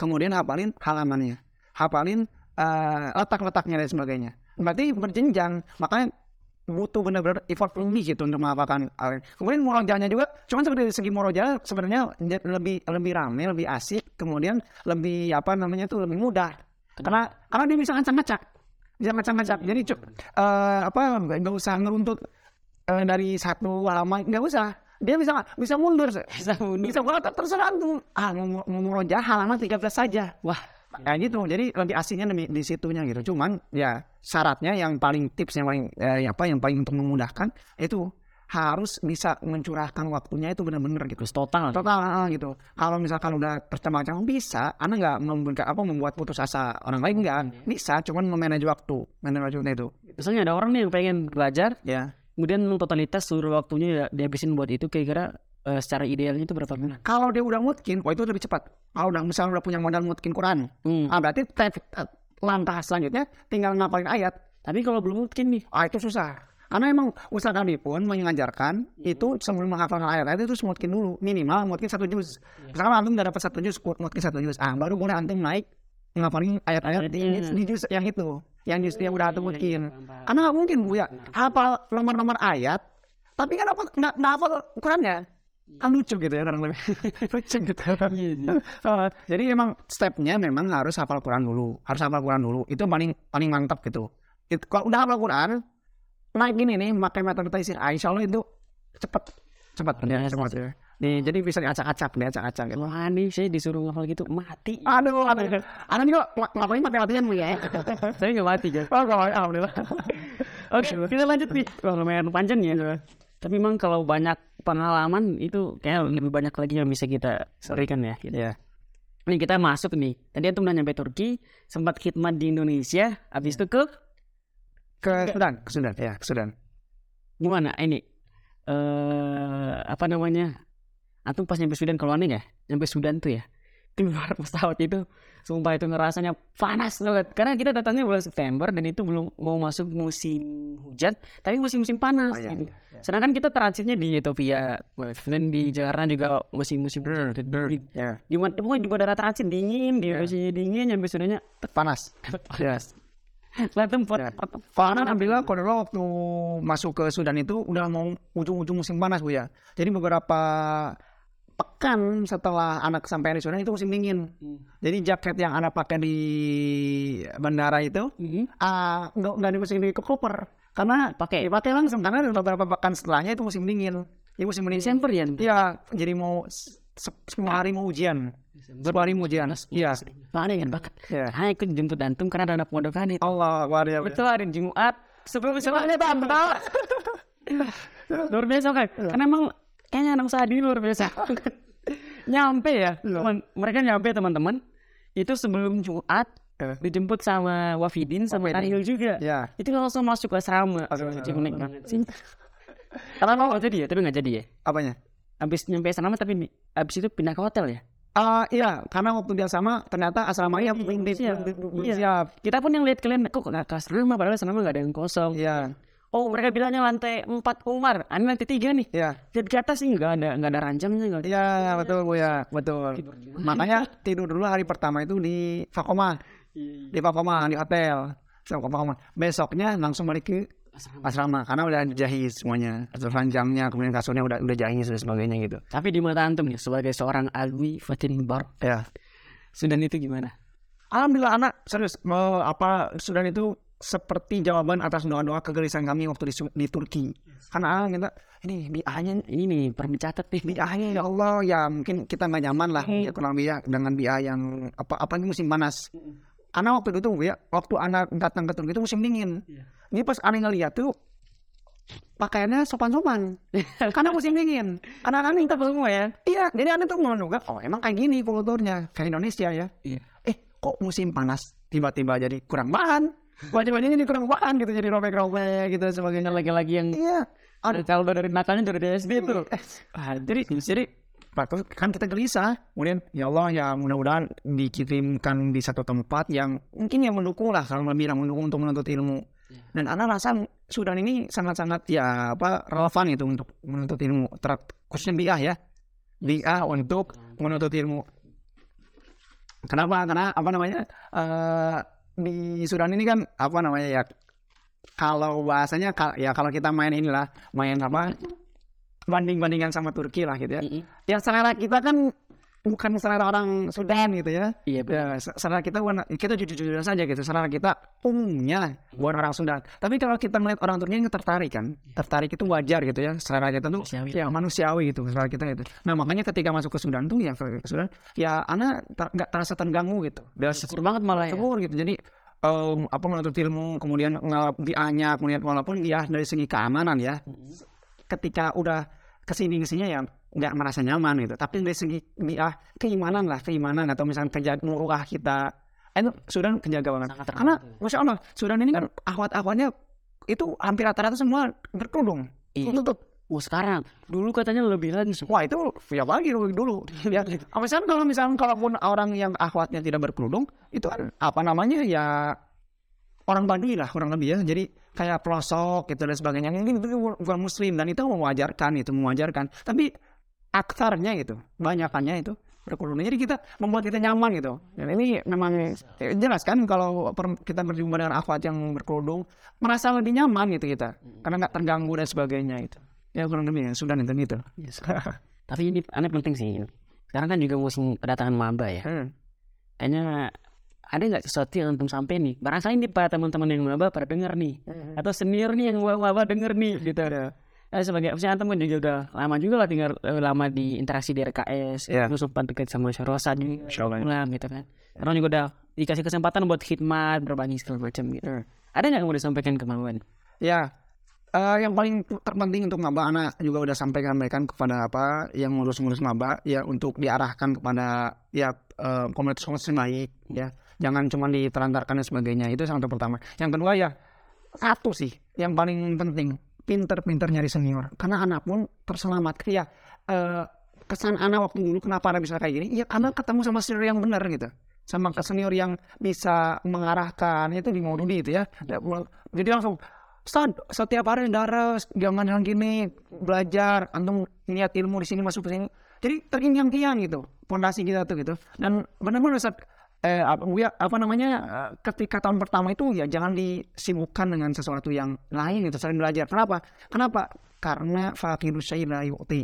Kemudian hafalin halamannya. Hafalin eh, letak-letaknya dan sebagainya. Berarti berjenjang. Makanya butuh benar-benar effort lebih gitu untuk menghafalkan al- kemudian murojaahnya juga cuman seperti dari segi murojaah sebenarnya lebih lebih rame lebih asik kemudian lebih apa namanya tuh lebih mudah. Karena karena dia bisa ngacak-ngacak. Bisa ngacak-ngacak. Jadi cu- eh, apa nggak usah ngeruntut eh, dari satu halaman. Nggak usah. Dia bisa bisa mundur. Bisa mundur. bisa banget terserah tuh ah mau mau murojaah halaman 13 saja. Wah, Ya gitu, jadi lebih asiknya di, di situnya gitu. Cuman ya syaratnya yang paling tips yang paling eh, apa yang paling untuk memudahkan itu harus bisa mencurahkan waktunya itu benar-benar gitu. total. Total ah, gitu. Kalau misalkan udah tercemar-cemar bisa, anda nggak membuat apa membuat putus asa orang lain enggak bisa, cuman memanage waktu, manage waktunya itu. Misalnya ada orang nih yang pengen belajar, Ya. kemudian totalitas seluruh waktunya ya dihabisin buat itu kira-kira eh, secara idealnya itu berapa bulan? Kalau dia udah mungkin, wah itu lebih cepat. Kalau udah misalnya udah punya modal mungkin Quran, Hmm. ah berarti langkah selanjutnya tinggal ngapalin ayat. Tapi kalau belum mungkin nih, Ah itu susah. Karena emang Ustaz kami pun mengajarkan itu sebelum menghafalkan ayat-ayat itu harus mungkin dulu minimal mungkin satu juz. Misalkan antum udah dapat satu juz, mungkin satu juz, ah baru boleh antum naik ngapalin ayat-ayat di, di, di juz yang itu, yang juz yang udah antum mungkin. Karena nggak mungkin bu ya hafal nomor-nomor ayat, tapi kan apa nggak nggak hafal Qurannya. Kan lucu gitu ya orang lebih (laughs) lucu gitu. Ah, (laughs) jadi emang stepnya memang harus hafal Quran dulu, harus hafal Quran dulu. Itu paling paling mantap gitu. Itu, kalau udah hafal Quran, naik gini nih pakai metode taisir, ah, insya Allah itu cepet cepat Biasa cepat ya. Nih, jadi bisa diacak-acak, diacak-acak gitu. wah nih saya disuruh ngafal gitu mati. Aduh, aduh. Ada nih kok ng- ngapain pakai latihan bu ya? (laughs) saya nggak mati kan. Oh, kalau alhamdulillah. Oke, kita lanjut nih. Wah, lumayan panjang ya. Tapi memang kalau banyak pengalaman itu kayak lebih banyak lagi yang bisa kita berikan ya. Gitu. Iya. Ini kita masuk nih. Tadi antum udah nyampe Turki, sempat khidmat di Indonesia, habis itu ke Ke Sudan, ke Sudan, ya, ke Sudan. gimana? Ini eh apa namanya? Antum pas nyampe Sudan kalau aneh ya, nyampe Sudan tuh ya. Keluar (laughs) pesawat itu sumpah itu ngerasanya panas banget karena kita datangnya bulan September dan itu belum mau masuk musim hujan tapi musim-musim panas Oh, iya, gitu. iya, Sedangkan kita transitnya di Ethiopia dan di Jakarta juga musim-musim hujan. Di, Ya, di, mana- pokoknya di bandara transit dingin, di posisi dingin, nyampe Sudannya panas. (laughs) panas. Lah tempat. Karena alhamdulillah kalau dulu waktu masuk ke Sudan itu udah mau ujung-ujung musim panas bu ya. Jadi beberapa pekan setelah anak kesampaian di Sudan itu musim dingin. Jadi jaket yang anak pakai di bandara itu Mhm. ah nggak nggak dimasukin di koper karena Pakai dipakai langsung karena beberapa pekan setelahnya itu musim dingin. Jadi musim dingin. Desember ya. Iya, jadi mau se- se- semua hari mau ujian. Semua hari mau ujian. Iya. Ada yang bakat. Iya. Hanya ikut jemput antum karena ada anak pondokan itu. Allah, luar biasa. Betul hari Jumat sebelum sekolahnya tante. (laughs) luar biasa kan? Karena emang kayaknya anak usaha di luar biasa. (laughs) nyampe ya, teman, mereka nyampe teman-teman itu sebelum Jumat Eh. dijemput sama Wafidin sama. Tarhil juga. Ya. Itu langsung masuk ke asrama. Jadi unik banget (laughs) sih. Karena nggak jadi ya, tapi nggak jadi ya. Apanya? Abis nyampe asrama tapi di- abis itu pindah ke hotel ya. Ah iya, karena waktu dia sama ternyata asramanya belum Siap. Iya. siap. Kita pun yang lihat kalian kok nggak ke asrama padahal asrama nggak ada yang kosong. Iya, Oh mereka bilangnya lantai 4 Umar, ini lantai 3 nih. iya. Lihat ke atas sih nggak ada nggak ada ranjangnya nggak ada. Iya, betul Bu ya, betul. Makanya tidur dulu hari pertama itu di Fakoma, di Fakoma di hotel. Fakoma. Besoknya langsung balik ke asrama karena udah dijahit semuanya. Atau ranjangnya, kemudian kasurnya udah udah jahit dan sebagainya gitu. Tapi di mata antum nih sebagai seorang alwi Fatin Bar, Ya. Sudan itu gimana? Alhamdulillah anak serius mau apa Sudan itu seperti jawaban atas doa-doa kegelisahan kami waktu di, di Turki. Karena ah, kita ini biayanya Ini perlu dicatat nih. biayanya ya Allah ya mungkin kita nggak nyaman lah ya kurang lebih ya dengan biaya yang apa apa ini musim panas. Karena waktu itu ya waktu anak datang ke Turki itu musim dingin. Ini pas aneh ngeliat tuh pakaiannya sopan-sopan (laughs) karena musim dingin. Karena aneh Kita semua ya. Iya, jadi aneh tuh menduga, oh emang kayak gini kulturnya, kayak Indonesia ya. Iya. Eh, kok musim panas tiba-tiba jadi kurang bahan? Wajib-wajibnya jadi kurang bahan gitu, jadi robek-robek gitu sebagainya. Lagi-lagi yang Iya, ada kalau dari nakalnya dari SD tuh. Ah, jadi jadi Pak, kan kita gelisah. Kemudian ya Allah ya mudah-mudahan dikirimkan di satu tempat yang mungkin yang mendukung lah kalau lebih yang mendukung untuk menuntut ilmu. Dan anak rasa Sudan ini sangat-sangat ya apa relevan itu untuk menuntut ilmu, ter khususnya biah ya. Biah untuk menuntut ilmu. Kenapa? Karena apa namanya? eh di Sudan ini kan apa namanya ya? Kalau bahasanya ya kalau kita main inilah main apa? banding-bandingan sama Turki lah gitu ya. Mm-mm. Ya selera kita kan bukan selera orang Sudan gitu ya. Iya. Ya, se- selera kita warna- kita jujur-jujur saja gitu. Selera kita umumnya bukan orang Sudan. Tapi kalau kita melihat orang Turki yang tertarik kan, tertarik itu wajar gitu ya. Selera kita tuh Manusiawi. ya manusiawi gitu selera kita gitu. Nah makanya ketika masuk ke Sudan tuh ya ke Sudan ya anak ter- nggak terasa terganggu gitu. Biasa Syukur banget malah ya. syukur gitu. Jadi em, apa menuntut ilmu kemudian bianya kemudian walaupun dia dari segi keamanan ya ketika udah ke sini ke sininya ya nggak merasa nyaman gitu. Tapi dari segi biah keimanan lah keimanan atau misalnya kerja muruah kita. Eh, itu Sudan kejaga banget. Sangat karena masya Allah Sudan ini kan akhwat-akhwatnya itu hampir rata-rata semua berkerudung Iya. tutup Oh sekarang, dulu katanya lebih lagi. Wah itu ya lagi dulu dulu. Ya, misalnya kalau misalnya kalaupun orang yang akhwatnya tidak berkerudung itu kan apa namanya? Ya orang Baduy lah kurang lebih ya. Jadi kayak pelosok gitu dan sebagainya. Ini bukan Muslim dan itu mewajarkan itu mewajarkan. Tapi aksarnya gitu, banyakannya itu berkerudung. Jadi kita membuat kita nyaman gitu. Dan ini memang ya, jelas kan kalau per- kita berjumpa dengan akhwat yang berkerudung merasa lebih nyaman gitu kita karena nggak terganggu dan sebagainya itu. Ya kurang lebih ya, Sudan itu gitu. Tapi ini aneh penting sih. Sekarang kan juga musim kedatangan maba ya. Hmm. Kayaknya ada nggak sesuatu yang antum sampai nih? Barangkali nih para teman-teman yang maba pada denger nih. Atau senior nih yang maba denger nih gitu. Eh, sebagai maksudnya antum kan juga udah lama juga lah tinggal eh, lama di interaksi di RKS. Iya. Terus sempat dekat sama Syarosa juga. Ulang gitu kan. Karena juga udah dikasih kesempatan buat khidmat berbagi segala macam gitu. Ada nggak yang mau disampaikan ke Mawan? Ya, eh, yang paling terpenting untuk maba anak juga udah sampaikan mereka kepada apa yang ngurus-ngurus maba ya untuk diarahkan kepada ya eh, komunitas-komunitas yang baik ya. Jangan cuma ditelantarkan dan sebagainya. Itu yang pertama. Yang kedua ya satu sih yang paling penting pinter-pinter nyari senior karena anak pun terselamatkan ya eh, kesan anak waktu dulu kenapa anak bisa kayak gini ya karena ketemu sama senior yang benar gitu sama senior yang bisa mengarahkan itu di Maududi itu ya jadi langsung Ustad, setiap hari daras, jangan yang gini, belajar, antum lihat ilmu di sini masuk ke sini. Jadi teringyang-tiang gitu, pondasi kita tuh gitu. Dan benar-benar eh apa, ya, apa namanya eh, ketika tahun pertama itu ya jangan disibukkan dengan sesuatu yang lain itu selain belajar. Kenapa? Kenapa? Karena fakiru syai la yu'ti.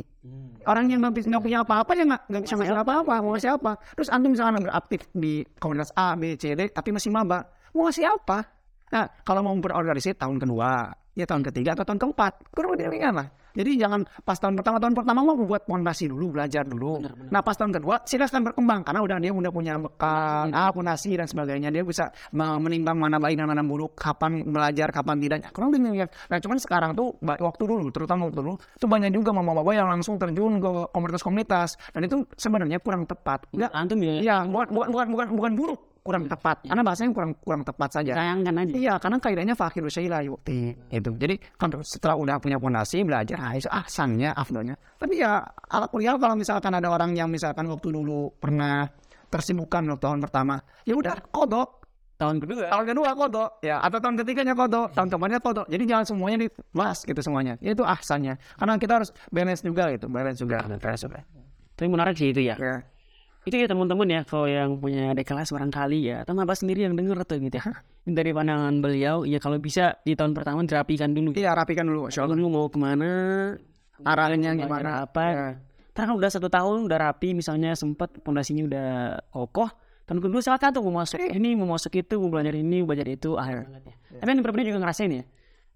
Orang yang nggak punya apa-apa ya nggak nggak bisa ngasih apa-apa mau ngasih apa. Terus antum misalkan beraktif di komunitas A, B, C, D tapi masih maba mau ngasih apa? Nah kalau mau berorganisasi tahun kedua, ya tahun ketiga atau tahun keempat, kurang lebih lah. Jadi jangan pas tahun pertama tahun pertama mau buat fondasi dulu belajar dulu. Nah pas tahun kedua silakan berkembang karena udah dia udah punya bekal, ah fondasi dan sebagainya dia bisa me- menimbang mana baik dan mana buruk, kapan belajar, kapan tidak. Kurang lebih. Nah cuman sekarang tuh waktu dulu, terutama waktu dulu, tuh banyak juga mama-mama yang langsung terjun ke komunitas-komunitas dan itu sebenarnya kurang tepat. Enggak, Antum ya ya bukan bukan bukan bukan, bukan buruk, kurang tepat. Karena bahasanya kurang kurang tepat saja. sayangkan aja. Iya, karena kaidahnya fakir syai'la yukti. Itu. Jadi kan setelah udah punya fondasi belajar, ah, itu ahsannya, afdolnya. Tapi ya ala kuliah kalau misalkan ada orang yang misalkan waktu dulu pernah tersibukkan waktu tahun pertama, ya udah kodok. Tahun kedua. Tahun kedua kodok, ya atau tahun ketiganya kodok, tahun keempatnya kodok. Jadi jangan semuanya dibahas gitu semuanya. Itu ahsannya. Karena kita harus balance juga gitu, balance juga. Balance juga. Tapi menarik sih itu ya. Ya. Itu ya teman-teman ya kalau yang punya adik kelas barangkali ya atau maba sendiri yang denger tuh gitu ya. Dari pandangan beliau ya kalau bisa di tahun pertama dirapikan dulu. Iya, rapikan dulu, Masya Allah. Kalau mau ke mana, Arahnya gimana? apa. Ya. Ntar kalau udah satu tahun udah rapi misalnya sempat pondasinya udah kokoh tahun kedua silakan tuh mau masuk ini mau masuk itu mau belajar ini mau belajar itu akhir tapi yang berbeda juga ngerasain ya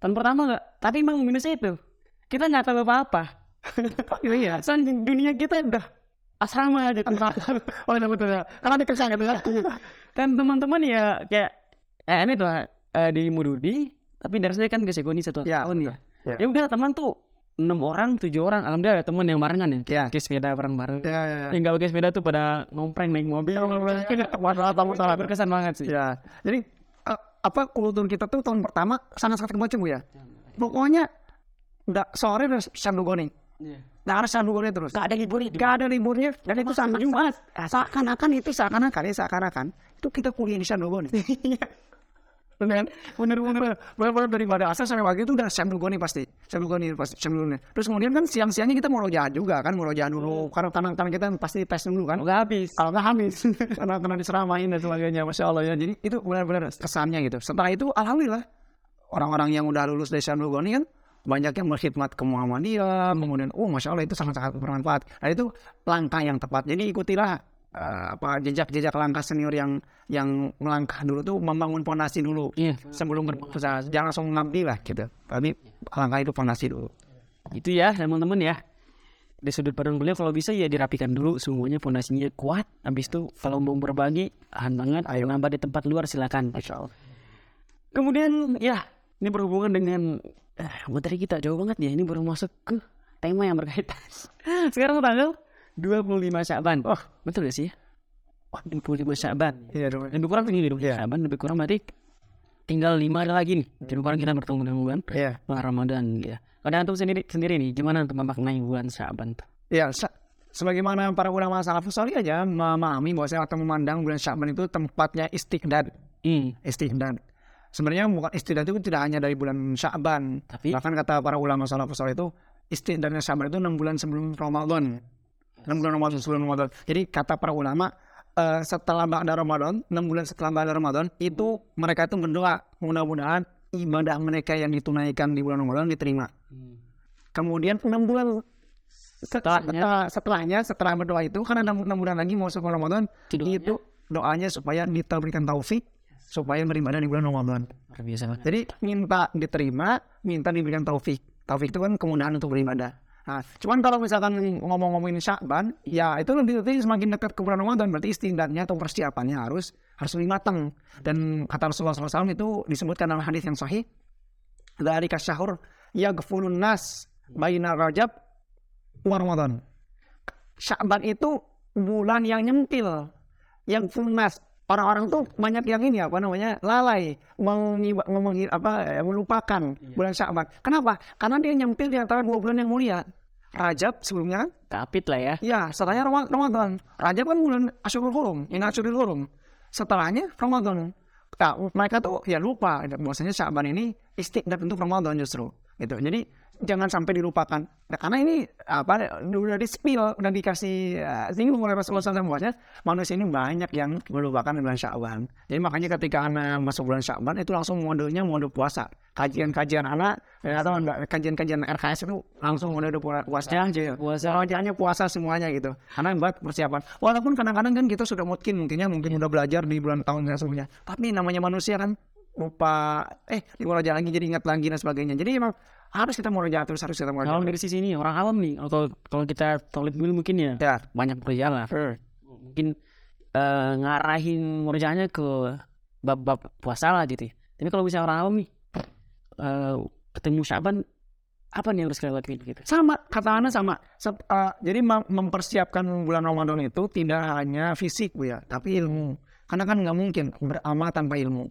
tahun pertama nggak tapi emang minusnya itu kita nggak tahu apa-apa (laughs) Iya. soalnya dunia kita udah asrama aja (laughs) Oh, iya betul. ya. Karena dikesan gitu ya. dan teman-teman ya kayak eh ini tuh eh, di Mududi tapi dari saya kan ke Segoni satu Ya, tahun ya Ya. ya udah teman tuh enam orang tujuh orang alhamdulillah ada teman yang barengan ya Ya. sepeda bareng-bareng Ya, ya, ya. yang gak pakai sepeda tuh pada ngompreng naik mobil (laughs) Masalah berkesan banget sih Ya, jadi eh, apa kultur kita tuh tahun pertama sangat-sangat kebaca bu ya. Pokoknya udah sore udah sandugoni. Nah, harus sandugoni terus. gak ada libur itu. Gak ada liburnya. Dan itu sama Jumat. Seakan-akan itu seakan-akan. Ya seakan-akan. Itu kita kuliah di sandugoni. Bener, bener, bener, bener, bener dari pada asal sampai pagi itu udah sandugoni pasti, sandugoni pasti, sandugoni. Terus kemudian kan siang-siangnya kita mau rojaah juga kan, mau rojaah dulu. Karena tangan-tangan kita pasti tes dulu kan. nggak habis. Kalau nggak habis. (laughs) Karena karena diseramain dan sebagainya. Masya allah ya. Jadi itu benar-benar kesannya gitu. Setelah itu alhamdulillah orang-orang yang udah lulus dari Syamsul Goni kan banyak yang berkhidmat ke Muhammadiyah kemudian oh masya allah itu sangat-sangat bermanfaat. Nah itu langkah yang tepat. Jadi ikutilah eh, apa jejak-jejak langkah senior yang yang melangkah dulu tuh membangun fondasi dulu iya. sebelum berusaha jangan langsung ngambil lah gitu. Tapi langkah itu fondasi dulu. Itu ya teman-teman ya. Di sudut pandang beliau kalau bisa ya dirapikan dulu. Semuanya fondasinya kuat. Habis itu kalau mau berbagi tahan banget. Ayo nambah di tempat luar silakan. Masya allah. Kemudian ya ini berhubungan dengan eh, materi kita jauh banget ya ini baru masuk ke tema yang berkaitan. (laughs) Sekarang tanggal 25 Syaban. Oh betul gak sih? Oh 25 Syaban. Iya dong. Lebih kurang ini dong Iya. Syaban lebih kurang berarti tinggal lima hari lagi nih. Lebih kurang kita bertemu dengan bulan iya. bulan Ramadan ya. Kalau antum sendiri sendiri nih gimana untuk memaknai bulan Syaban tuh? Ya, sa- sebagaimana para ulama salafus salih aja memahami bahwa atau memandang bulan Sya'ban itu tempatnya istiqdad. hmm. Istiqdad. Sebenarnya bukan istiqdad itu tidak hanya dari bulan Sya'ban. tapi Bahkan kata para ulama salafus salih itu istiqdadnya Sya'ban itu 6 bulan sebelum Ramadan. 6 bulan Ramadan sebelum Ramadan. Jadi kata para ulama eh, setelah ba'da Ramadan, 6 bulan setelah ba'da Ramadan itu mereka itu berdoa mudah-mudahan ibadah mereka yang ditunaikan di bulan Ramadan diterima. Kemudian 6 bulan Setelahnya. setelah, setelahnya setelah berdoa itu kan ada enam bulan lagi mau masuk Ramadan Itu doanya. itu doanya supaya diberikan taufik supaya beribadah di bulan Ramadan. luar biasa Jadi minta diterima, minta diberikan taufik. Taufik itu kan kemudahan untuk beribadah. Nah, cuman kalau misalkan ngomong-ngomongin Sya'ban, ya itu lebih lebih semakin dekat ke bulan Ramadan berarti istidadnya atau persiapannya harus harus lebih matang. Dan kata Rasulullah SAW itu disebutkan dalam hadis yang sahih, dari kasyahur yaghfulun nas baina Rajab wa Ramadan. Sya'ban itu bulan yang nyempil, yang funas. Orang-orang tuh banyak yang ini apa namanya lalai, mengi- apa eh, melupakan bulan Sya'ban. Kenapa? Karena dia nyempil di antara dua bulan yang mulia. Rajab sebelumnya, kapit lah ya ya setelahnya Rama- Ramadan. Rajab kan bulan Asyurul Hurum, ini Asyurul Hurum. Setelahnya Ramadan. Nah, mereka tuh ya lupa bahwasanya Sya'ban ini istiqdad untuk Ramadan justru. Gitu. Jadi jangan sampai dilupakan. Nah, karena ini apa udah di spill, udah dikasih uh, singgung oleh Rasulullah SAW manusia ini banyak yang melupakan bulan Sya'ban. Jadi makanya ketika anak masuk bulan Sya'ban itu langsung modenya mode puasa. Kajian-kajian anak ya, atau enggak, kajian-kajian RKS itu langsung mode puasa aja ya. Puasa. Wajahnya puasa semuanya gitu. Karena buat persiapan. Walaupun kadang-kadang kan kita sudah mungkin mungkinnya mungkin udah belajar di bulan tahun sebelumnya. Tapi namanya manusia kan lupa eh dimulai lagi jadi ingat lagi dan sebagainya. Jadi emang harus kita murajaah terus harus kita Kalau murajaah. dari sisi ini orang awam nih, kalau kalau kita tolip dulu mungkin ya Ya. banyak murajaah lah. Hmm. Mungkin eh, ngarahin murajaahnya ke bab-bab puasa lah gitu. ya. Tapi kalau misalnya orang awam nih eh, ketemu Syaban apa nih yang harus kita lakuin gitu? Sama kata Ana sama. Sep- eh, jadi mem- mempersiapkan bulan Ramadan itu tidak hanya fisik bu ya, tapi ilmu. Karena kan nggak mungkin beramal tanpa ilmu.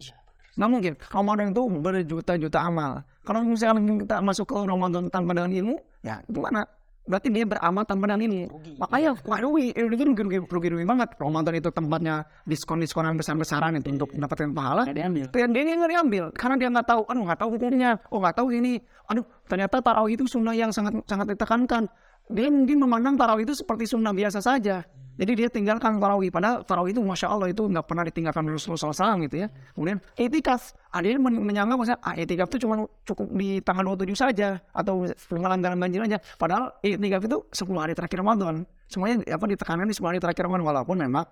Nggak mungkin. Ramadan itu berjuta-juta amal. Kalau misalnya kita masuk ke Ramadan tanpa dengan ilmu, ya gimana? Berarti dia beramal tanpa dengan ilmu. Makanya wah rugi, eh, rugi, rugi, rugi, rugi, rugi banget. Ramadan itu tempatnya diskon-diskonan besar-besaran itu untuk mendapatkan pahala. Diambil. Dan dia nggak diambil karena dia nggak tahu, aduh nggak tahu hukumnya, oh nggak tahu ini, aduh ternyata tarawih itu sunnah yang sangat sangat ditekankan. Dia mungkin memandang tarawih itu seperti sunnah biasa saja. Jadi dia tinggalkan tarawih. Padahal tarawih itu masya Allah itu nggak pernah ditinggalkan Rasulullah SAW gitu ya. Kemudian etikaf, ada yang men- menyangka maksudnya ah, etikaf itu cuma cukup di tanggal 27 saja atau pelanggaran banjir aja. Padahal etikaf itu 10 hari terakhir Ramadan. Semuanya apa ditekankan di 10 hari terakhir Ramadan walaupun memang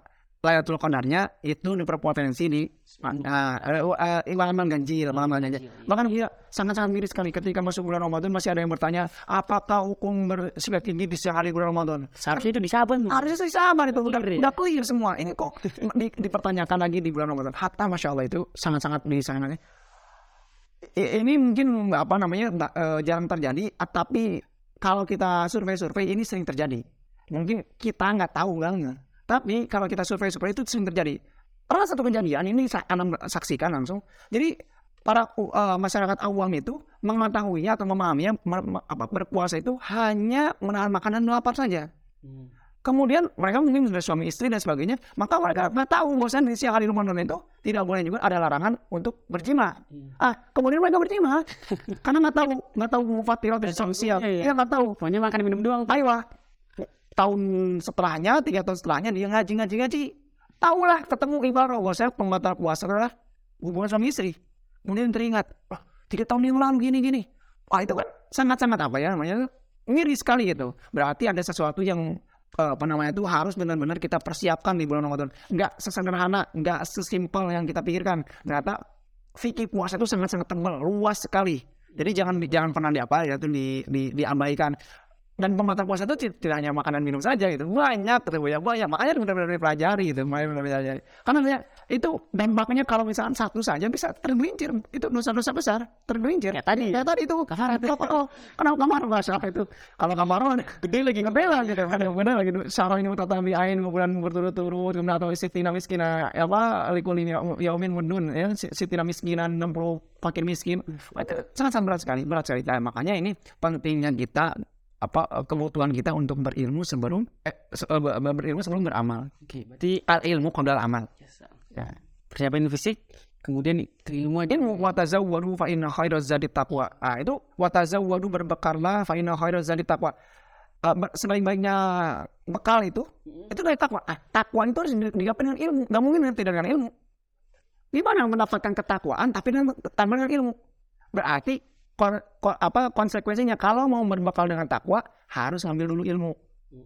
Laylatul Qadarnya itu berpotensi di uh, uh, malam ganjil, malam ganjil. Bahkan dia sangat-sangat miris sekali ketika masuk bulan Ramadan masih ada yang bertanya, apakah hukum bersilat gigi di siang hari bulan Ramadan? Seharusnya itu di Syaban. tuh. Harusnya sih sama itu udah, udah clear semua. Ini kok di- dipertanyakan lagi di bulan Ramadan. Hatta masya Allah itu sangat-sangat disayangkan. Ini mungkin apa namanya eh, jarang terjadi, tapi kalau kita survei-survei ini sering terjadi. Mungkin kita nggak tahu banget, tapi kalau kita survei-survei itu sering terjadi. Pernah satu kejadian ini saya akan saksikan langsung. Jadi para uh, masyarakat awam itu mengetahuinya atau memahaminya apa, berpuasa itu hanya menahan makanan lapar saja. Hmm. Kemudian mereka mungkin sudah suami istri dan sebagainya, maka mereka nggak tahu bahwa di siang hari Ramadan itu tidak boleh juga ada larangan untuk berjima. Ah, kemudian mereka berjima (laughs) karena nggak tahu nggak tahu mufatirat sosial, Iya, iya. ya nggak tahu. Pokoknya makan minum doang. Ayolah, tahun setelahnya, tiga tahun setelahnya dia ngaji ngaji ngaji, tahulah ketemu ibarat bahwa saya pembatal puasa adalah hubungan suami istri. Kemudian teringat, wah tiga tahun yang lalu gini gini. Wah itu kan sangat sangat apa ya namanya miris sekali gitu. Berarti ada sesuatu yang eh, apa namanya itu harus benar-benar kita persiapkan di bulan Ramadan. Nggak sesederhana, nggak sesimpel yang kita pikirkan. Ternyata fikih puasa itu sangat-sangat tebal, luas sekali. Jadi jangan jangan pernah diapa ya itu di, di, diabaikan. Dan pembatal puasa itu ti- tidak hanya makanan minum saja gitu, banyak gitu banyak banyak. Makanya benar-benar dipelajari gitu, makanya benar-benar dipelajari. Karena dia, itu dampaknya kalau misalkan satu saja bisa tergelincir, itu dosa-dosa besar tergelincir. Ya tadi. ya tadi itu. Kalau kenapa kamar bahasa itu? Kalau kamar gede lagi gede lah gitu, benar lagi. Sarah ini tatabi ain bulan berturut-turut, kemudian atau sitina miskina, ya apa likulin yaumin mudun ya sitina miskinan 60 fakir miskin. Sangat sangat berat sekali, berat sekali. Nah, makanya ini pentingnya kita apa eh, kebutuhan kita untuk berilmu sebelum eh, se- eh, ber- berilmu sebelum beramal. Oke, berarti Al ilmu qabla amal. Ya. persiapan fisik, kemudian ilmu aja. Ilmu watazawwadu fa inna khairaz zadi taqwa. Ah itu watazawwadu berbekallah fa inna khairaz zadi taqwa. Ah, sebaik-baiknya bekal itu itu dari takwa. Ah, takwa itu harus di- digapai dengan ilmu. Gak mungkin tidak dengan ilmu. Gimana mendapatkan ketakwaan tapi dengan tanpa dengan ilmu? Berarti apa konsekuensinya kalau mau berbekal dengan takwa harus ambil dulu ilmu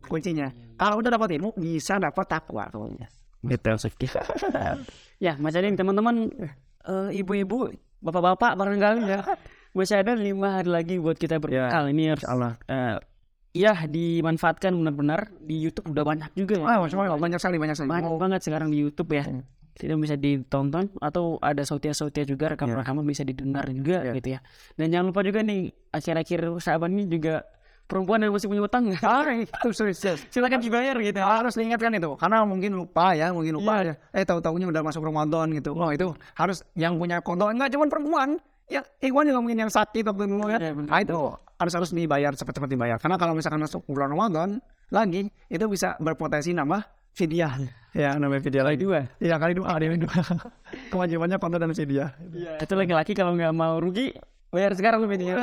kuncinya. Kalau udah dapat ilmu bisa dapat takwa. Gitu, (laughs) ya, Mas Adin, teman-teman, eh, ibu-ibu, bapak-bapak, barangkali ya, masih ada lima hari lagi buat kita berbekal. Ini harus, Allah. eh, ya, dimanfaatkan benar-benar di YouTube udah banyak juga. Ya. Ah, banyak sekali, banyak sekali. Banyak banget sekarang di YouTube ya. Hmm. Tidak bisa ditonton atau ada sautia-sautia juga rekaman-rekaman bisa didengar juga Ya. gitu ya. Dan jangan lupa juga nih akhir-akhir sahabat ini juga perempuan yang masih punya utang (laughs) serius. silakan dibayar gitu. harus diingatkan itu karena mungkin lupa ya mungkin lupa ya eh tahu tahunya udah masuk Ramadan gitu oh itu harus yang punya konto enggak cuma perempuan ya Ikhwan juga mungkin yang sakit atau dulu ya Iya, benar. nah, itu harus harus dibayar cepat-cepat dibayar karena kalau misalkan masuk bulan Ramadan lagi itu bisa berpotensi nambah fidyah ya namanya fidyah lagi Dua. ya kali dua ada yang dua (laughs) kewajibannya konto dan fidyah Itu laki-laki kalau nggak mau rugi bayar sekarang lebih (laughs)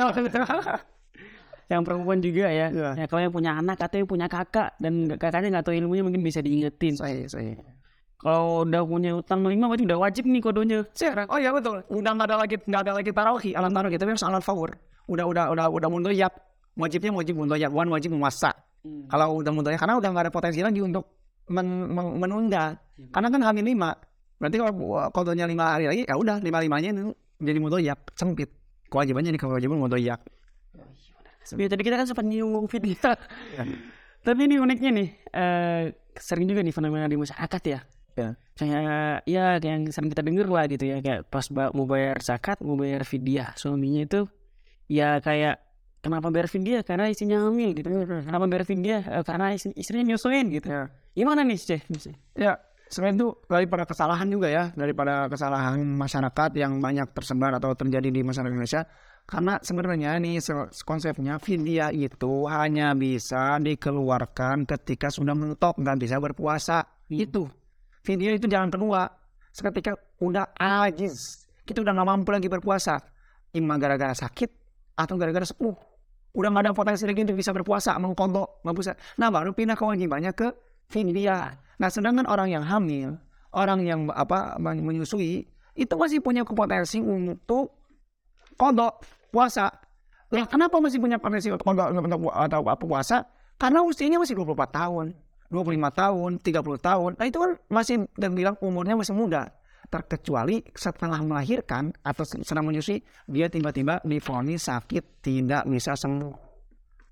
yang perempuan juga ya. Iya. Ya kalau yang punya anak atau yang punya kakak dan kakaknya nggak tahu ilmunya mungkin bisa diingetin. Saya, saya. Kalau udah punya utang lima berarti udah wajib nih kodonya. Sekarang, oh iya betul. Udah nggak ada lagi nggak ada lagi tarawih, alat tarawih tapi harus alat favor. Udah udah udah udah mundoyap. Wajibnya wajib mundoyap, wan wajib memasak. Kalau udah mundoyap karena udah nggak ada potensi lagi untuk men- men- menunda. Karena kan hamil lima. Berarti kalau uh, kodonya lima hari lagi, ya udah lima limanya itu menjadi mundoyap sempit. Kewajibannya di kewajiban mundoyap. Ya, tadi kita kan sempat nyinggung video. Tapi ini uniknya nih, eh, sering juga nih fenomena di masyarakat ya. Ya. Kayak ya kayak yang sering kita denger lah gitu ya, kayak pas mau bayar zakat, mau bayar fidyah suaminya itu ya kayak kenapa bayar fidyah karena istrinya hamil gitu. Kenapa bayar fidyah Eh, karena istri- istrinya nyusuin gitu. Ya. Gimana nih, Ceh? Ya, selain itu daripada kesalahan juga ya, daripada kesalahan masyarakat yang banyak tersebar atau terjadi di masyarakat Indonesia. Karena sebenarnya nih se- konsepnya vidya itu hanya bisa dikeluarkan ketika sudah mentok nggak bisa berpuasa. Itu vidya itu jalan kedua. Seketika udah ajiz, kita udah nggak mampu lagi berpuasa. Ima gara-gara sakit atau gara-gara sepuh. Udah nggak ada potensi lagi untuk bisa berpuasa, mengkodok, nggak bisa. Nah baru pindah kewajibannya ke vidya. Nah, sedangkan orang yang hamil, orang yang apa men- menyusui, itu masih punya potensi untuk kodok puasa. Lah, kenapa masih punya potensi untuk kodok atau apa puasa? Karena usianya masih 24 tahun, 25 tahun, 30 tahun. Nah, itu kan masih dan bilang umurnya masih muda. Terkecuali setelah melahirkan atau sedang menyusui, dia tiba-tiba difonis sakit tidak bisa sembuh.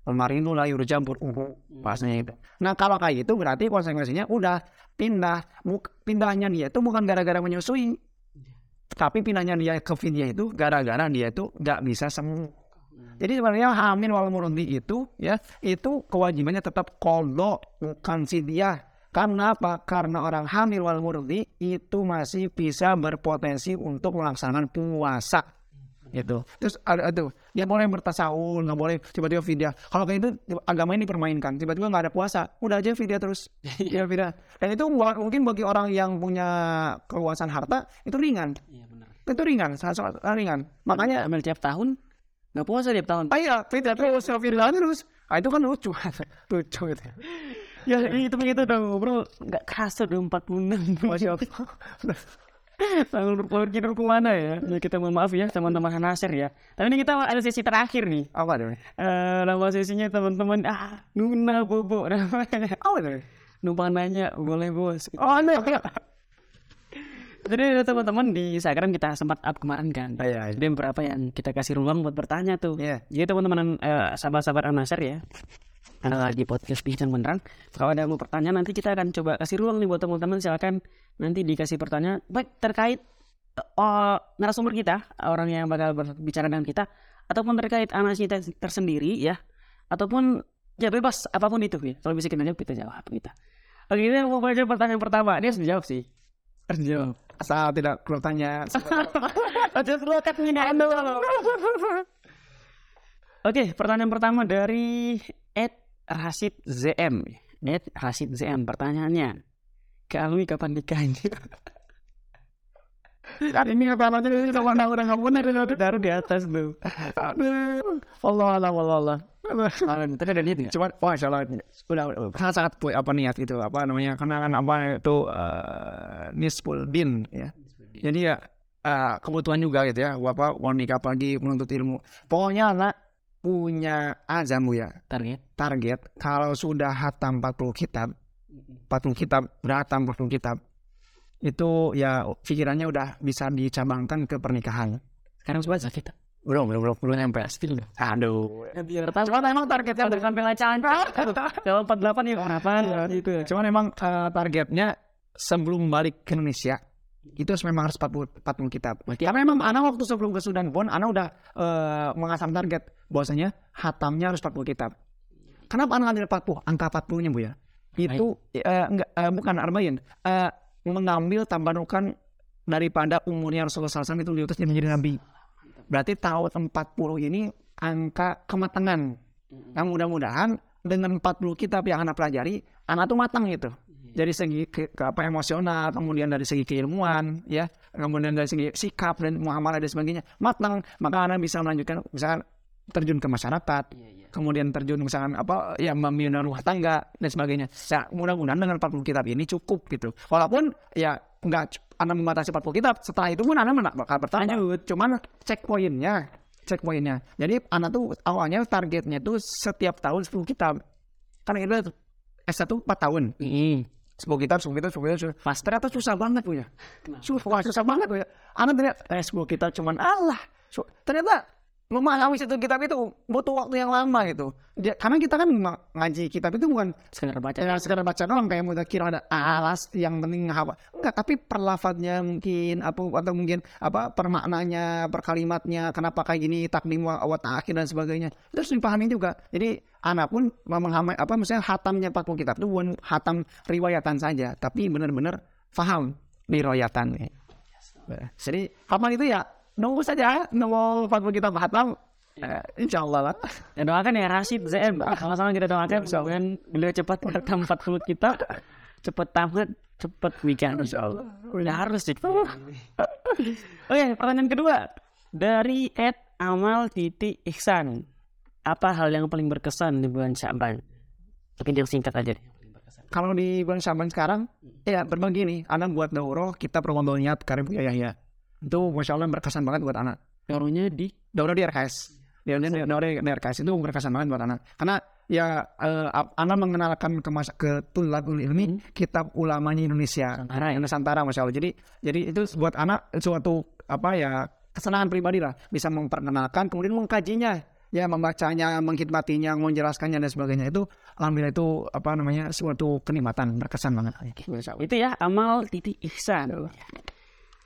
Kemarin lah yurja beruhu pasnya itu. Nah kalau kayak gitu berarti konsekuensinya udah pindah. Pindahnya dia itu bukan gara-gara menyusui. Tapi pindahnya dia ke vidya itu gara-gara dia itu nggak bisa sembuh. Jadi sebenarnya hamil wal murdi itu ya itu kewajibannya tetap kodok bukan vidya. Karena apa? Karena orang hamil wal murdi itu masih bisa berpotensi untuk melaksanakan puasa gitu. Terus ada tuh dia boleh bertasawuf, nggak boleh tiba-tiba vidya. Kalau kayak itu agama ini dipermainkan, tiba-tiba nggak ada puasa, udah aja vidya terus. (laughs) ya vidya. Dan itu mungkin bagi orang yang punya keluasan harta itu ringan, Iya benar. itu ringan, sangat sangat ringan. Makanya Hamil tiap tahun nggak puasa tiap tahun. ah iya vidya terus, vidya terus. Ah itu kan lucu, (laughs) lucu gitu. Ya itu begitu dong bro Nggak kerasa udah 46 Masya Allah. (laughs) Berpelur kita ke mana ya Ya kita mohon maaf ya teman-teman Nasir ya Tapi ini kita ada sesi terakhir nih Apa tuh? Eh Nama sesinya teman-teman Ah Nuna Bobo (laughs) namanya Apa tuh? Numpang nanya boleh bos (laughs) Oh aneh. Jadi ada teman-teman di Instagram kita sempat up kemarin kan Iya, iya. Jadi beberapa yang kita kasih ruang buat bertanya tuh Iya. Jadi teman-teman eh, sahabat-sahabat Anasir ya ada di podcast Bincang Beneran. Kalau ada mau pertanyaan nanti kita akan coba kasih ruang nih buat teman-teman. Silakan nanti dikasih pertanyaan Baik terkait eh, narasumber kita Orang yang bakal berbicara dengan kita Ataupun terkait anak kita tersendiri ya. Ataupun ya bebas apa pun itu ya. Kalau bisa kita jawab kita jawab kita Oke kita mau baca pertanyaan pertama. Dia harus dijawab sih. Harus dijawab Asal tidak perlu tanya. Aja selokat penghinaan dulu. Oke, pertanyaan pertama dari Ed Rasid ZM. Ed Rasid ZM pertanyaannya. Kalwi kapan nikahnya? (laughs) Dan ini apa namanya ini sama udah nggak benar. Taruh di atas tuh. Aduh. Allah Allah Allah Allah. Ah, Tadi ada niat nggak? Cuman, wah insya Allah udah, sangat sangat apa niat itu apa namanya karena kan apa itu uh, nisful din ya. Jadi ya eh, kebutuhan juga gitu ya. Apa mau nikah pagi menuntut ilmu. Pokoknya anak punya azam ya Target. target kalau sudah hatam 40 kitab 40 kitab udah hatam 40 kitab itu ya pikirannya udah bisa dicabangkan ke pernikahan Sekarang sebaca kita. belum belum belum belum nyampe Pasti loh. aduh Ya, biar tahu. cuman emang targetnya Udah sampai lacan. Kalau 48 ya kenapa? Gitu ya. Cuman emang eh, targetnya sebelum balik ke Indonesia itu harus memang harus 40, 40 kitab. Karena memang anak waktu sebelum ke Sudan pun anak udah eh, mengasam target bahwasanya hatamnya harus 40 kitab. Kenapa anak ngambil 40? Angka 40-nya Bu ya. Itu eh, enggak eh, bukan arba'in. Eh, mengambil tambahan daripada umurnya Rasulullah SAW itu diutus dia menjadi nabi. Berarti tahun 40 ini angka kematangan. Nah mudah-mudahan dengan 40 kitab yang anak pelajari, anak tuh matang gitu. Dari segi ke, ke apa emosional, kemudian dari segi keilmuan, ya, kemudian dari segi sikap dan muamalah dan sebagainya, matang. Maka anak bisa melanjutkan, misalkan terjun ke masyarakat, kemudian terjun misalkan apa ya membina rumah tangga dan sebagainya. Nah, mudah-mudahan dengan 40 kitab ini cukup gitu. Walaupun ya enggak Anda membatasi 40 kitab, setelah itu pun Anda men- bakal bertambah. Cuman checkpointnya, checkpointnya. Jadi Anda tuh awalnya targetnya tuh setiap tahun 10 kitab. Karena itu S1 4 tahun. Mm. 10 kitab, 10 kitab, 10 kitab, 10 Pas Ternyata susah banget punya. Susah, susah banget punya. Anak ternyata eh, 10 kitab cuman Allah. Su- ternyata memahami satu kitab itu butuh waktu yang lama gitu. Dia, karena kita kan ngaji kitab itu bukan sekedar baca. ya, sekedar baca doang kayak mudah kira ada alas yang penting apa. Enggak, tapi perlafatnya mungkin apa atau mungkin apa permaknanya, perkalimatnya, kenapa kayak gini takdim wa, ta'akhir dan sebagainya. Itu harus dipahami juga. Jadi anak pun memahami apa misalnya hatamnya 40 kitab itu bukan hatam riwayatan saja, tapi benar-benar faham riwayatan. Jadi hafal itu ya nunggu saja nunggu 40 kitab hatam. Eh, insya Allah lah. Ya doakan ya Rashid ZM. Sama-sama kita doakan semoga beliau cepat bertam 40 kita cepat tamat, cepat weekend. Insya Allah. Udah harus sih. Oke, pertanyaan kedua dari Ed Amal Titi Ihsan. Apa hal yang paling berkesan di bulan Syaban? Mungkin yang singkat aja deh. Kalau di bulan Syaban sekarang, ya berbagi nih. Anak buat daurah, kita Ramadan niat Karim Yahya. Itu Masya Allah berkesan banget buat anak. Daurahnya di Daurah di RKS. Daurah di, daurah di RKS itu berkesan banget buat anak. Karena ya eh, anak mengenalkan ke mas ke tulabul ilmi kitab ulamanya Indonesia. Nusantara ya? Nusantara Masya Allah. Jadi jadi itu buat anak suatu apa ya kesenangan pribadi lah. Bisa memperkenalkan kemudian mengkajinya ya membacanya, menghikmatinya, menjelaskannya dan sebagainya itu alhamdulillah itu apa namanya suatu kenikmatan berkesan banget. Itu ya amal titik ihsan.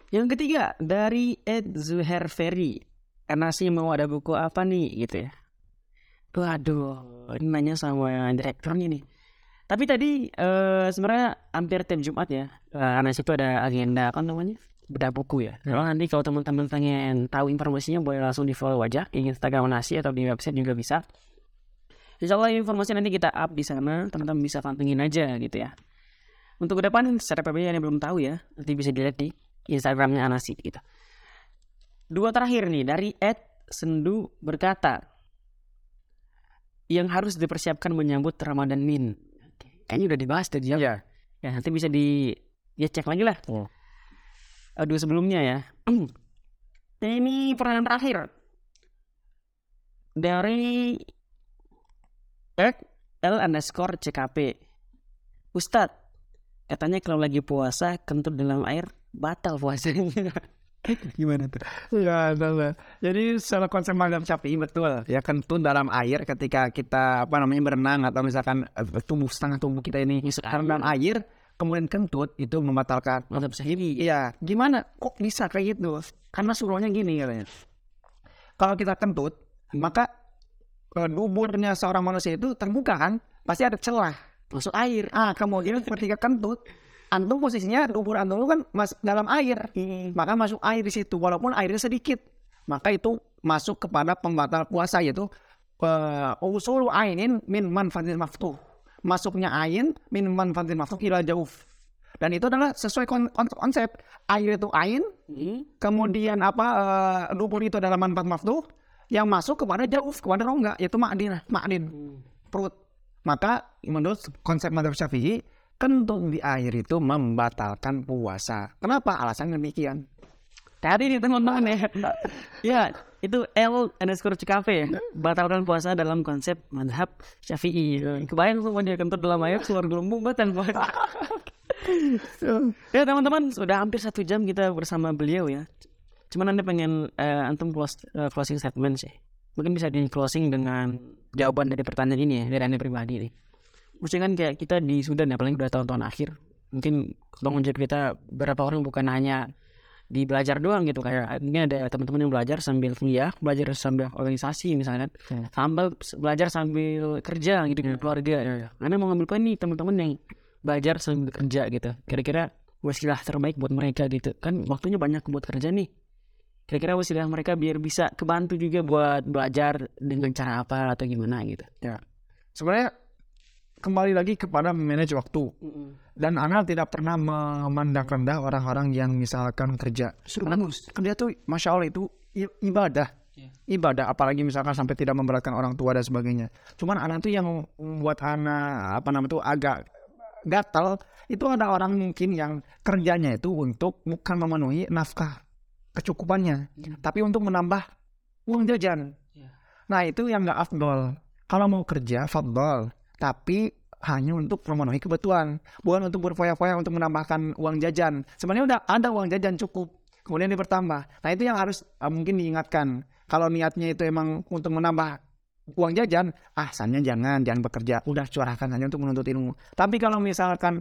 Yang ketiga dari Ed Zuher Ferry. Karena sih mau ada buku apa nih gitu ya. Waduh, ini nanya sama direkturnya nih. Tapi tadi eh, sebenarnya hampir tiap Jumat ya. Eh, karena situ ada agenda apa namanya? Bedah buku ya. Kalau nanti kalau teman-teman pengen tahu informasinya boleh langsung di follow aja di Instagram Nasi atau di website juga bisa. Insya Allah informasi nanti kita up di sana, teman-teman bisa pantengin aja gitu ya. Untuk ke depan secara PBY yang belum tahu ya, nanti bisa dilihat di Instagramnya Anasi gitu. Dua terakhir nih dari Ed Sendu berkata, yang harus dipersiapkan menyambut Ramadan Min. Kayaknya udah dibahas tadi ya. Iya. Ya nanti bisa di ya cek lagi lah. Eh, Dua sebelumnya ya. (clears throat) Ini pertanyaan terakhir dari Ed L underscore CKP. Ustadz, katanya kalau lagi puasa kentut dalam air batal puasanya. Gimana tuh? Ya, betul. Jadi secara konsep madhab syafi'i betul ya kentut dalam air ketika kita apa namanya berenang atau misalkan eh, tubuh setengah tubuh kita ini dalam air kemudian kentut itu membatalkan. Mantap sendiri. Iya, gimana? Kok bisa kayak gitu? Karena suruhnya gini katanya. Kalau kita kentut, maka eh, duburnya seorang manusia itu terbuka kan? Pasti ada celah. Masuk air. Ah, kemudian ketika kentut, antum posisinya dubur antum kan mas dalam air, maka masuk air di situ walaupun airnya sedikit, maka itu masuk kepada pembatal puasa yaitu uh, usul ainin min manfaatin maftuh. Masuknya ain min manfaatin maftuh ila jauh. Dan itu adalah sesuai kon- kon- konsep air itu ain, Hmm. kemudian apa dubur itu adalah manfaat maftuh yang masuk kepada jauh kepada rongga yaitu makdin makdin perut maka menurut konsep madhab syafi'i kentut di air itu membatalkan puasa kenapa alasannya demikian Tadi nih teman-teman ya. (laughs) ya, itu L underscore CKP ya. Batalkan puasa dalam konsep madhab syafi'i. Kebayang semua dia kentut dalam air keluar gelembung batal puasa. (laughs) ya teman-teman, sudah hampir satu jam kita bersama beliau ya. Cuman anda pengen eh, antum close, eh, closing statement sih. Mungkin bisa di closing dengan jawaban dari pertanyaan ini ya dari anda pribadi nih. Maksudnya kan kayak kita di Sudan ya, paling udah tahun-tahun akhir. Mungkin tanggung jawab kita berapa orang bukan hanya di belajar doang gitu kayak mungkin ada teman-teman yang belajar sambil kuliah, belajar sambil organisasi misalnya, sambil belajar sambil kerja gitu dengan keluarga. Karena mau ngambil poin nih teman-teman yang belajar sambil kerja gitu. Kira-kira wasilah terbaik buat mereka gitu. Kan waktunya banyak buat kerja nih. Kira-kira wasilah mereka biar bisa kebantu juga buat belajar dengan cara apa atau gimana gitu. sebenarnya kembali lagi kepada manage waktu. Dan Anal tidak pernah memandang rendah orang-orang yang misalkan kerja. Bagus. kerja tuh masya Allah itu ibadah. Ibadah apalagi misalkan sampai tidak memberatkan orang tua dan sebagainya. Cuman anak tuh yang membuat anak apa namanya tuh agak gatal itu ada orang mungkin yang kerjanya itu untuk bukan memenuhi nafkah kecukupannya tapi untuk menambah uang jajan. Iya. nah itu yang nggak afdol. Kalau mau kerja fadol tapi hanya untuk memenuhi kebutuhan bukan untuk berfoya-foya untuk menambahkan uang jajan. Sebenarnya udah ada uang jajan cukup kemudian dipertambah. Nah itu yang harus eh, mungkin diingatkan. Kalau niatnya itu emang untuk menambah uang jajan ah asalnya jangan jangan bekerja. Udah curahkan hanya untuk menuntut ilmu. Tapi kalau misalkan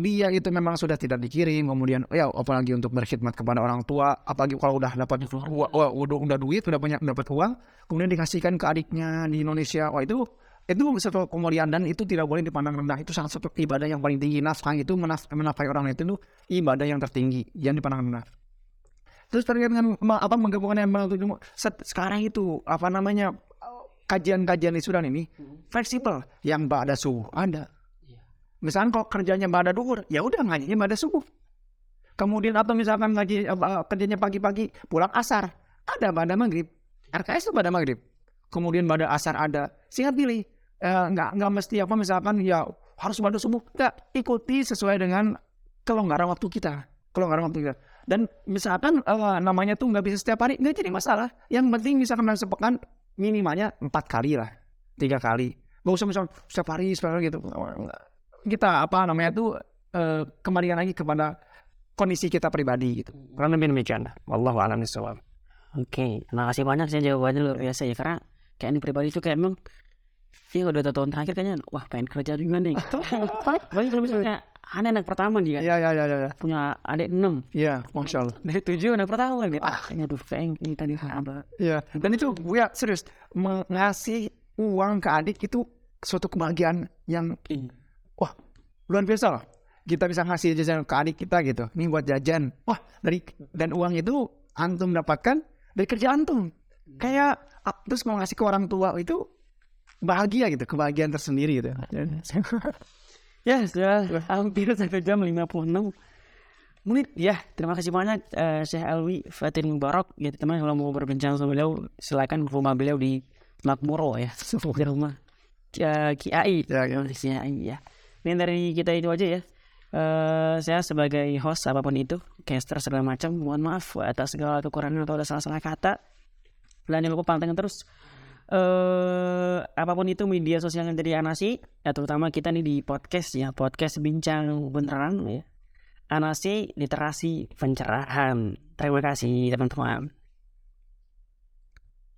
dia itu memang sudah tidak dikirim kemudian ya apalagi untuk berkhidmat kepada orang tua apalagi kalau udah dapat wah, udah, udah duit udah banyak dapat uang kemudian dikasihkan ke adiknya di Indonesia wah itu itu satu kemuliaan dan itu tidak boleh dipandang rendah. Itu salah satu ibadah yang paling tinggi. Nafkah itu menaf menafkahi orang lain itu ibadah yang tertinggi. Yang dipandang rendah. Terus terkait dengan apa menggabungkan yang sekarang itu apa namanya kajian-kajian di Sudan ini fleksibel. Yang ada subuh ada. Misalkan kalau kerjanya pada duhur ya udah ngajinya pada subuh. Kemudian atau misalkan ngaji kerjanya pagi-pagi pulang asar ada pada maghrib. RKS itu pada maghrib. Kemudian pada asar ada. Singkat pilih Eh, nggak nggak mesti apa misalkan ya harus pada subuh nggak ikuti sesuai dengan kelonggaran waktu kita kelonggaran waktu kita. Dan misalkan eh, namanya tuh nggak bisa setiap hari nggak jadi masalah. Yang penting misalkan dalam sepekan minimalnya empat kali lah tiga kali. Nggak usah misalkan setiap hari setiap hari gitu. Kita apa namanya tuh eh, kembalikan lagi kepada kondisi kita pribadi gitu. Kurang lebih demikian. Wallahu a'lam oke terima kasih banyak sih jawabannya luar biasa ya. Karena kayak ini pribadi itu kayak emang ya udah satu tahun terakhir kayaknya wah pengen kerja juga nih. (laughs) Apalagi kalau misalnya aneh anak pertama nih kan ya ya ya ya ya, punya adik enam. Ya masya Allah. Dari tujuh anak pertama kan ah. Kayaknya aduh pengen ini tadi apa? Ya dan itu ya serius mengasih uang ke adik itu suatu kebahagiaan yang wah luar biasa loh kita bisa ngasih jajan ke adik kita gitu. Ini buat jajan. Wah dari dan uang itu antum dapatkan dari kerja antum. Kayak ah, terus mau ngasih ke orang tua itu bahagia gitu kebahagiaan tersendiri gitu. (laughs) Ya. Sudah hampir satu jam 56 menit. Ya terima kasih banyak eh, Syekh Alwi Fatin Mubarak ya teman kalau mau berbincang sama beliau silakan ke rumah beliau di Makmuro ya. Di rumah eh, Kiai. Ya, ya. Ya. Ini dari kita itu aja ya. Eh, saya sebagai host apa pun itu caster segala macam mohon maaf atas segala kekurangan atau ada salah-salah kata. Dan jangan lupa pantengin terus eh apa pun itu media sosial yang dari Anasi ya terutama kita nih di podcast ya podcast bincang beneran ya. Anasi literasi pencerahan. Terima kasih teman-teman